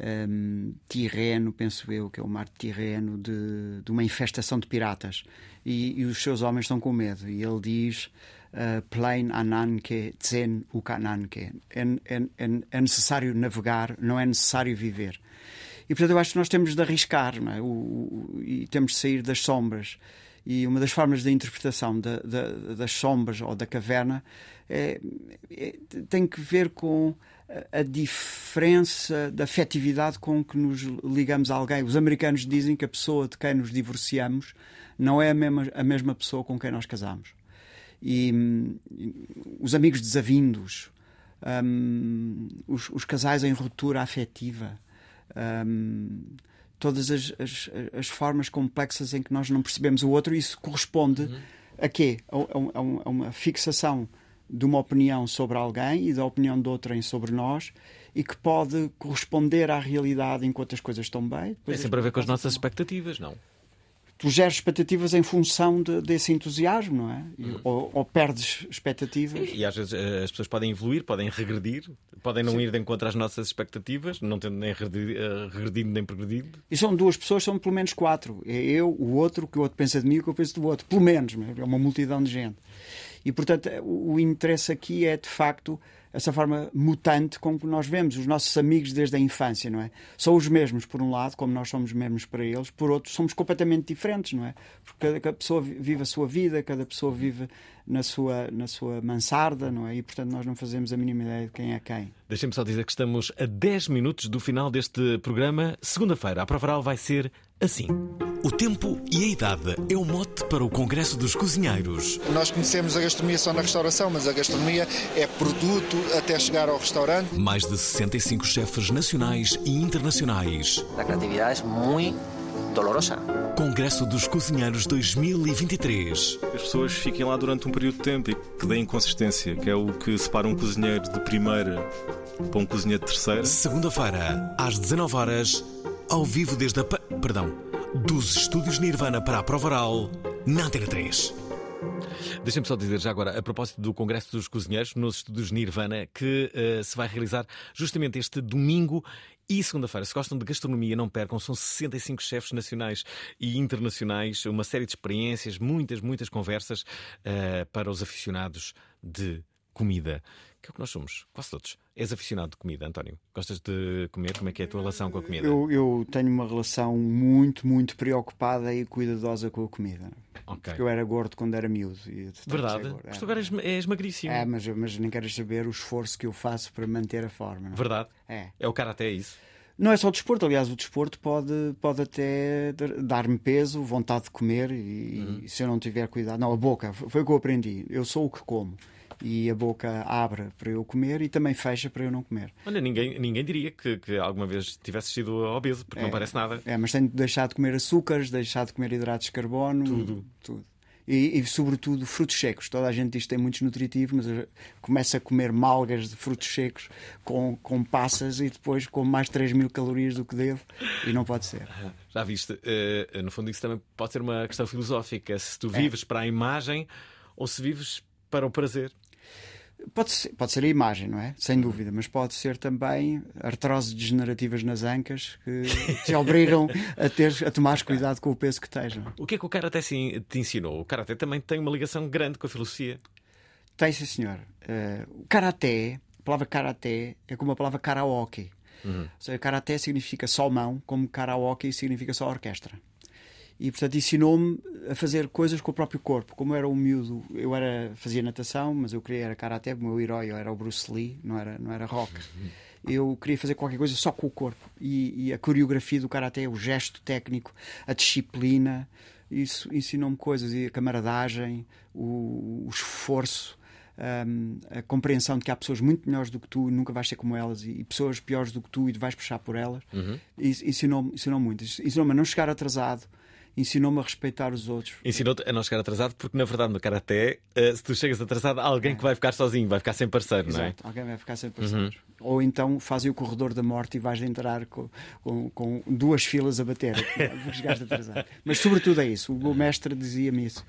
um, Tirreno, penso eu, que é o mar de Tirreno, de, de uma infestação de piratas. E, e, os seus homens estão com medo. E ele diz: uh, Plain ananke tsen ukananke. É, é, é, é necessário navegar, não é necessário viver. E portanto eu acho que nós temos de arriscar é? o, o, e temos de sair das sombras. E uma das formas de interpretação da, da, das sombras ou da caverna é, é, tem que ver com a diferença da afetividade com que nos ligamos a alguém. Os americanos dizem que a pessoa de quem nos divorciamos não é a mesma, a mesma pessoa com quem nós casamos. E hum, os amigos desavindos, hum, os, os, casais em ruptura afetiva, hum, todas as, as, as, formas complexas em que nós não percebemos o outro, isso corresponde uhum. a quê? A, a, a uma fixação de uma opinião sobre alguém e da opinião de outrem sobre nós e que pode corresponder à realidade enquanto as coisas estão bem. É sempre a ver com as nossas expectativas, não? Tu geres expectativas em função de, desse entusiasmo, não é? Hum. Ou, ou, perdes expectativas. E, e, às vezes eh, as pessoas podem evoluir, podem regredir, podem não Sim. ir de encontro às nossas expectativas, não tendo nem eh, regredido nem progredido. E são duas pessoas, são pelo menos quatro. É eu, o outro, que o outro pensa de mim e o que eu penso do outro. Pelo menos, é? é uma multidão de gente. E, portanto, o interesse aqui é, de facto, essa forma mutante com que nós vemos os nossos amigos desde a infância, não é? São os mesmos, por um lado, como nós somos mesmos para eles, por outro, somos completamente diferentes, não é? Porque cada pessoa vive a sua vida, cada pessoa vive na sua, na sua mansarda, não é? E, portanto, nós não fazemos a mínima ideia de quem é quem. Deixem-me só dizer que estamos a 10 minutos do final deste programa. Segunda-feira, a prova vai ser assim. O tempo e a idade é o mote para o Congresso dos Cozinheiros. Nós conhecemos a gastronomia só na restauração, mas a gastronomia é produto até chegar ao restaurante. Mais de 65 chefes nacionais e internacionais. A criatividade é muito dolorosa. Congresso dos Cozinheiros 2023. As pessoas fiquem lá durante um período de tempo e que deem consistência, que é o que separa um cozinheiro de primeira para um cozinheiro de terceira. Segunda-feira, às 19 horas, ao vivo desde a. Perdão, dos estúdios Nirvana para a Prova Oral, na Antena 3. Deixem-me só dizer já agora, a propósito do Congresso dos Cozinheiros, nos estúdios Nirvana, que uh, se vai realizar justamente este domingo e segunda-feira. Se gostam de gastronomia, não percam. São 65 chefes nacionais e internacionais, uma série de experiências, muitas, muitas conversas uh, para os aficionados de comida que é o que nós somos, quase todos. És aficionado de comida, António? Gostas de comer? Como é que é a tua relação com a comida? Eu, eu tenho uma relação muito, muito preocupada e cuidadosa com a comida. Okay. Porque eu era gordo quando era miúdo. Verdade? Mas tu agora és, és magríssimo. É, mas, mas nem queres saber o esforço que eu faço para manter a forma. Não? É? Verdade? É. É o cara até isso? Não é só o desporto, aliás, o desporto pode, pode até dar-me peso, vontade de comer e, uhum. e, se eu não tiver cuidado. Não, a boca, foi o que eu aprendi. Eu sou o que como e a boca abre para eu comer e também fecha para eu não comer. Olha, ninguém, ninguém diria que, que alguma vez tivesse sido obeso, porque é, não parece nada. É, mas tenho de deixar de comer açúcares, deixar de comer hidratos de carbono. Tudo. Tudo. E, e, sobretudo frutos secos. Toda a gente diz que tem muitos nutritivos, mas começa a comer malgas de frutos secos com, com passas e depois com mais 3 mil calorias do que devo e não pode ser. (laughs) Já viste? Uh, no fundo, isso também pode ser uma questão filosófica. Se tu é. vives é. para a imagem ou se vives para o prazer. Pode ser, pode ser a imagem, não é? Sem dúvida, mas pode ser também artroses degenerativas nas ancas que (laughs) te obrigam a, ter, a tomar cuidado com o peso que tens. É? O que é que o Karaté te ensinou? O Karaté também tem uma ligação grande com a filosofia. Tem, sim, senhor. Uh, o Karaté, a palavra Karaté é como a palavra karaoke. Uhum. Ou seja, Karaté significa só mão, como karaoke significa só orquestra e portanto ensinou-me a fazer coisas com o próprio corpo. Como eu era um miúdo, eu era, fazia natação, mas eu queria era karaté, o meu herói era o Bruce Lee, não era, não era rock. eu queria fazer qualquer coisa só com o corpo. E, e a coreografia do Karaté, o gesto técnico, a disciplina, isso ensinou-me coisas. E a camaradagem, o, o esforço, um, a compreensão de que há pessoas muito melhores do que tu e nunca vais ser como elas, e, e pessoas piores do que tu e vais puxar por elas. Uhum. Ensinou-me ensinou muito. Ensinou-me a não chegar atrasado ensinou-me a respeitar os outros. Ensinou-te a não chegar atrasado, porque na verdade no Karaté, uh, se tu chegas atrasado, há alguém que vai ficar sozinho, vai ficar sem parceiro, Exato. não é? Alguém vai ficar sem parceiro. Uhum. Ou então fazem o corredor da morte e vais entrar com, com, com duas filas a bater, (laughs) porque chegaste atrasado. Mas sobretudo é isso. O mestre dizia-me isso.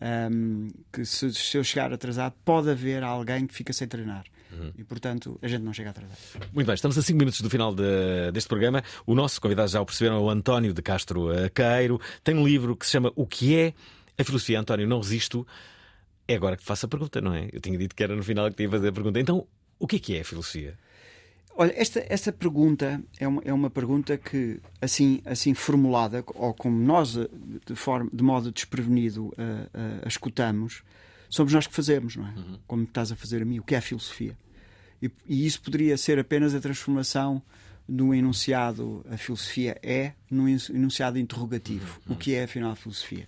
Um, que se, se eu chegar atrasado, pode haver alguém que fica sem treinar. Uhum. E, portanto, a gente não chega atrasado. Muito bem, estamos a 5 minutos do final de, deste programa. O nosso convidado já o perceberam, é o António de Castro Queiro. Tem um livro que se chama O que é a filosofia? António, não resisto. É agora que te faço a pergunta, não é? Eu tinha dito que era no final que te ia fazer a pergunta. Então, o que é que é a filosofia? Olha, esta, esta pergunta é uma, é uma pergunta que, assim, assim formulada, ou como nós, de, forma, de modo desprevenido, a, a, a escutamos, somos nós que fazemos, não é? Uhum. Como estás a fazer a mim, o que é a filosofia? E, e isso poderia ser apenas a transformação do enunciado a filosofia é num enunciado interrogativo. Uhum. O que é afinal a filosofia?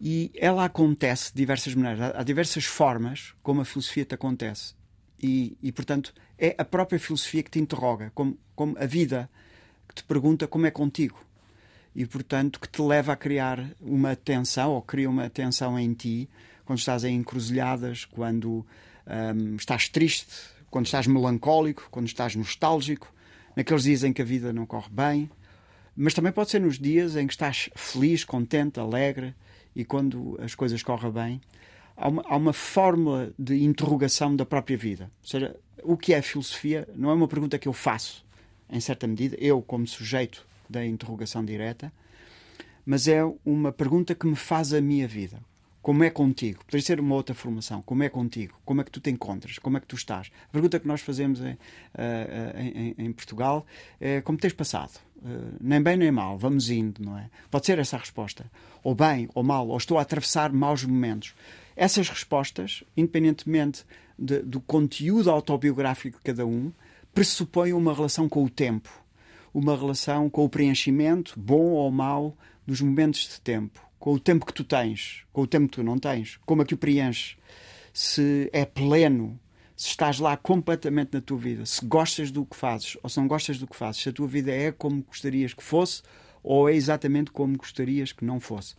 E ela acontece de diversas maneiras. Há diversas formas como a filosofia te acontece. E, e portanto, é a própria filosofia que te interroga, como, como a vida que te pergunta como é contigo. E, portanto, que te leva a criar uma tensão, ou cria uma tensão em ti, quando estás em encruzilhadas, quando um, estás triste, quando estás melancólico, quando estás nostálgico, naqueles dias em que a vida não corre bem, mas também pode ser nos dias em que estás feliz, contente, alegre e quando as coisas correm bem. Há uma, há uma fórmula de interrogação da própria vida. Ou seja, o que é filosofia não é uma pergunta que eu faço, em certa medida, eu como sujeito da interrogação direta, mas é uma pergunta que me faz a minha vida. Como é contigo? Poderia ser uma outra formação. Como é contigo? Como é que tu te encontras? Como é que tu estás? A pergunta que nós fazemos em, em, em Portugal é como tens passado? Uh, nem bem nem mal, vamos indo, não é? Pode ser essa a resposta. Ou bem ou mal, ou estou a atravessar maus momentos. Essas respostas, independentemente de, do conteúdo autobiográfico de cada um, pressupõem uma relação com o tempo, uma relação com o preenchimento, bom ou mau, dos momentos de tempo com o tempo que tu tens, com o tempo que tu não tens, como é que o preenches, se é pleno, se estás lá completamente na tua vida, se gostas do que fazes ou se não gostas do que fazes, se a tua vida é como gostarias que fosse ou é exatamente como gostarias que não fosse.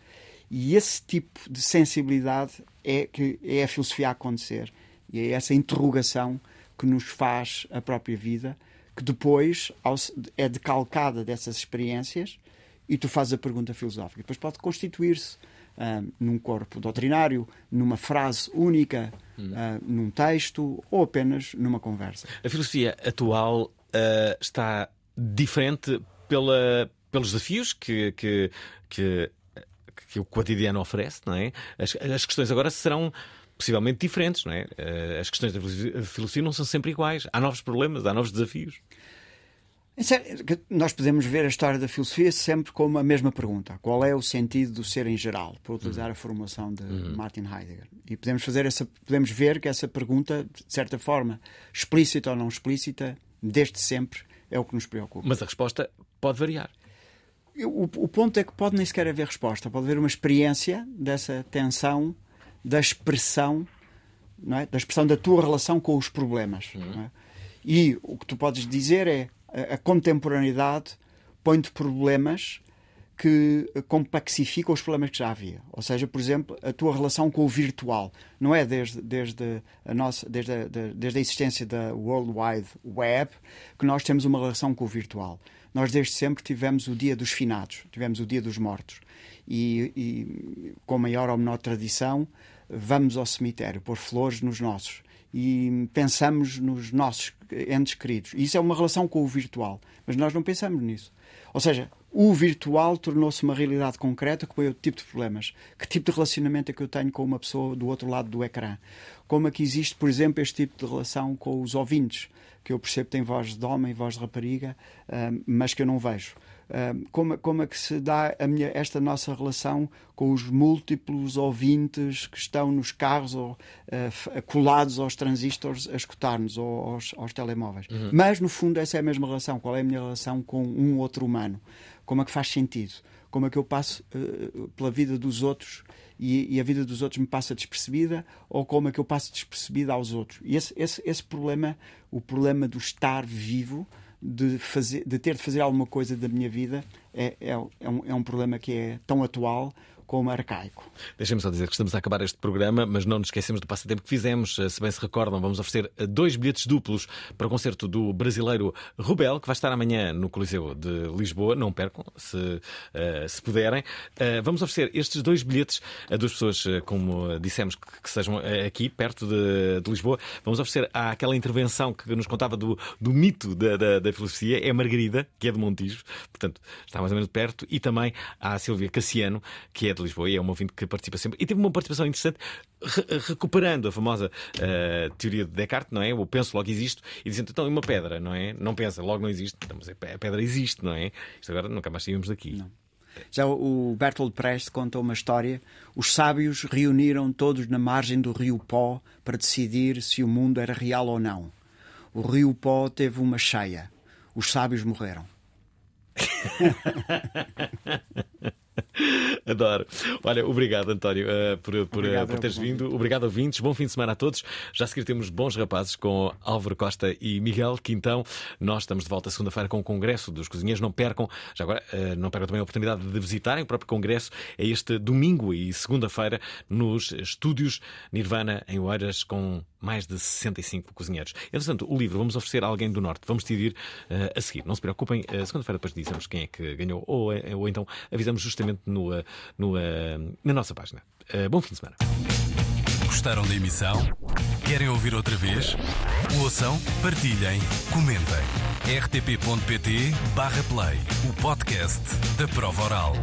E esse tipo de sensibilidade é que é a filosofia a acontecer e é essa interrogação que nos faz a própria vida, que depois é decalcada dessas experiências e tu fazes a pergunta filosófica. Depois pode constituir-se uh, num corpo doutrinário, numa frase única, hum. uh, num texto ou apenas numa conversa. A filosofia atual uh, está diferente pela, pelos desafios que, que, que, que, o cotidiano oferece, não é? As, as questões agora serão possivelmente diferentes, não é? As questões da filosofia não são sempre iguais. Há novos problemas, há novos desafios. Nós podemos ver a história da filosofia sempre como a mesma pergunta: qual é o sentido do ser em geral, para utilizar uhum. a formulação de uhum. Martin Heidegger. E podemos fazer essa, podemos ver que essa pergunta, de certa forma, explícita ou não explícita, desde sempre é o que nos preocupa. Mas a resposta pode variar. O, o ponto é que pode nem sequer haver resposta, pode haver uma experiência dessa tensão, da expressão, não é? da expressão da tua relação com os problemas. Uhum. É? E o que tu podes dizer é a contemporaneidade põe-te problemas que complexificam os problemas que já havia. Ou seja, por exemplo, a tua relação com o virtual. Não é desde, desde, a, nossa, desde, a, desde a existência da World Wide Web que nós temos uma relação com o virtual. Nós desde sempre tivemos o dia dos finados, tivemos o dia dos mortos. E, e com maior ou menor tradição, vamos ao cemitério pôr flores nos nossos e pensamos nos nossos entes queridos. E isso é uma relação com o virtual, mas nós não pensamos nisso. Ou seja, o virtual tornou-se uma realidade concreta com outro tipo de problemas. Que tipo de relacionamento é que eu tenho com uma pessoa do outro lado do ecrã? Como é que existe, por exemplo, este tipo de relação com os ouvintes, que eu percebo que têm voz de homem, voz de rapariga, ah, mas que eu não vejo? Como, como é que se dá a minha, esta nossa relação com os múltiplos ouvintes que estão nos carros ou uh, colados aos transistores a escutar-nos ou aos, aos telemóveis. Uhum. Mas, no fundo, essa é a mesma relação. Qual é a minha relação com um outro humano? Como é que faz sentido? Como é que eu passo uh, pela vida dos outros e, e, a vida dos outros me passa despercebida ou como é que eu passo despercebida aos outros? E esse, esse, esse problema, o problema do estar vivo, de, fazer, de ter de fazer alguma coisa da minha vida, é, é, é, um, é um problema que é tão atual como arcaico. Deixem-me só dizer que estamos a acabar este programa, mas não nos esquecemos do passatempo que fizemos. Eh, Se bem se recordam, vamos oferecer eh, dois bilhetes duplos para o concerto do brasileiro Rubel, que vai estar amanhã no Coliseu de Lisboa. Não percam, se, uh, se puderem. Uh, vamos oferecer estes dois bilhetes a duas pessoas, como dissemos, que, que sejam aqui, perto de, de, Lisboa. Vamos oferecer àquela intervenção que nos contava do, do mito da, da, da, filosofia, é Margarida, que é de Montijo, portanto está mais ou menos perto, e também à Silvia Cassiano, que é de Lisboa e é um ouvinte que participa sempre. E teve uma participação interessante, re recuperando a famosa uh, teoria de Descartes, não é? O penso, logo existe, e dizendo, então, uma pedra, não é? Não pensa, logo não existe. Então, mas a pedra existe, não é? Isto agora nunca mais saímos daqui. Não. Já o Bertolt Brecht conta uma história. Os sábios reuniram todos na margem do rio Pó para decidir se o mundo era real ou não. O rio Pó teve uma cheia. Os sábios morreram. (laughs) (laughs) Adoro. Olha, obrigado, António, uh, por, por, obrigado, uh, por teres vindo. Obrigado, ouvintes. Bom fim de semana a todos. Já a seguir temos bons rapazes com Álvaro Costa e Miguel Quintão. Nós estamos de volta segunda-feira com o Congresso dos Cozinheiros. Não percam, já agora, uh, não percam também a oportunidade de visitarem o próprio Congresso. É este domingo e segunda-feira nos estúdios Nirvana, em Oeiras, com mais de 65 cozinheiros. Entretanto, o livro vamos oferecer a alguém do Norte. Vamos decidir a seguir. Não se preocupem, segunda-feira depois dizemos quem é que ganhou ou, ou então avisamos justamente no, no, na nossa página. bom fim de semana. Gostaram da emissão? Querem ouvir outra vez? Ouçam, partilhem, comentem. rtp.pt/play o podcast da prova oral.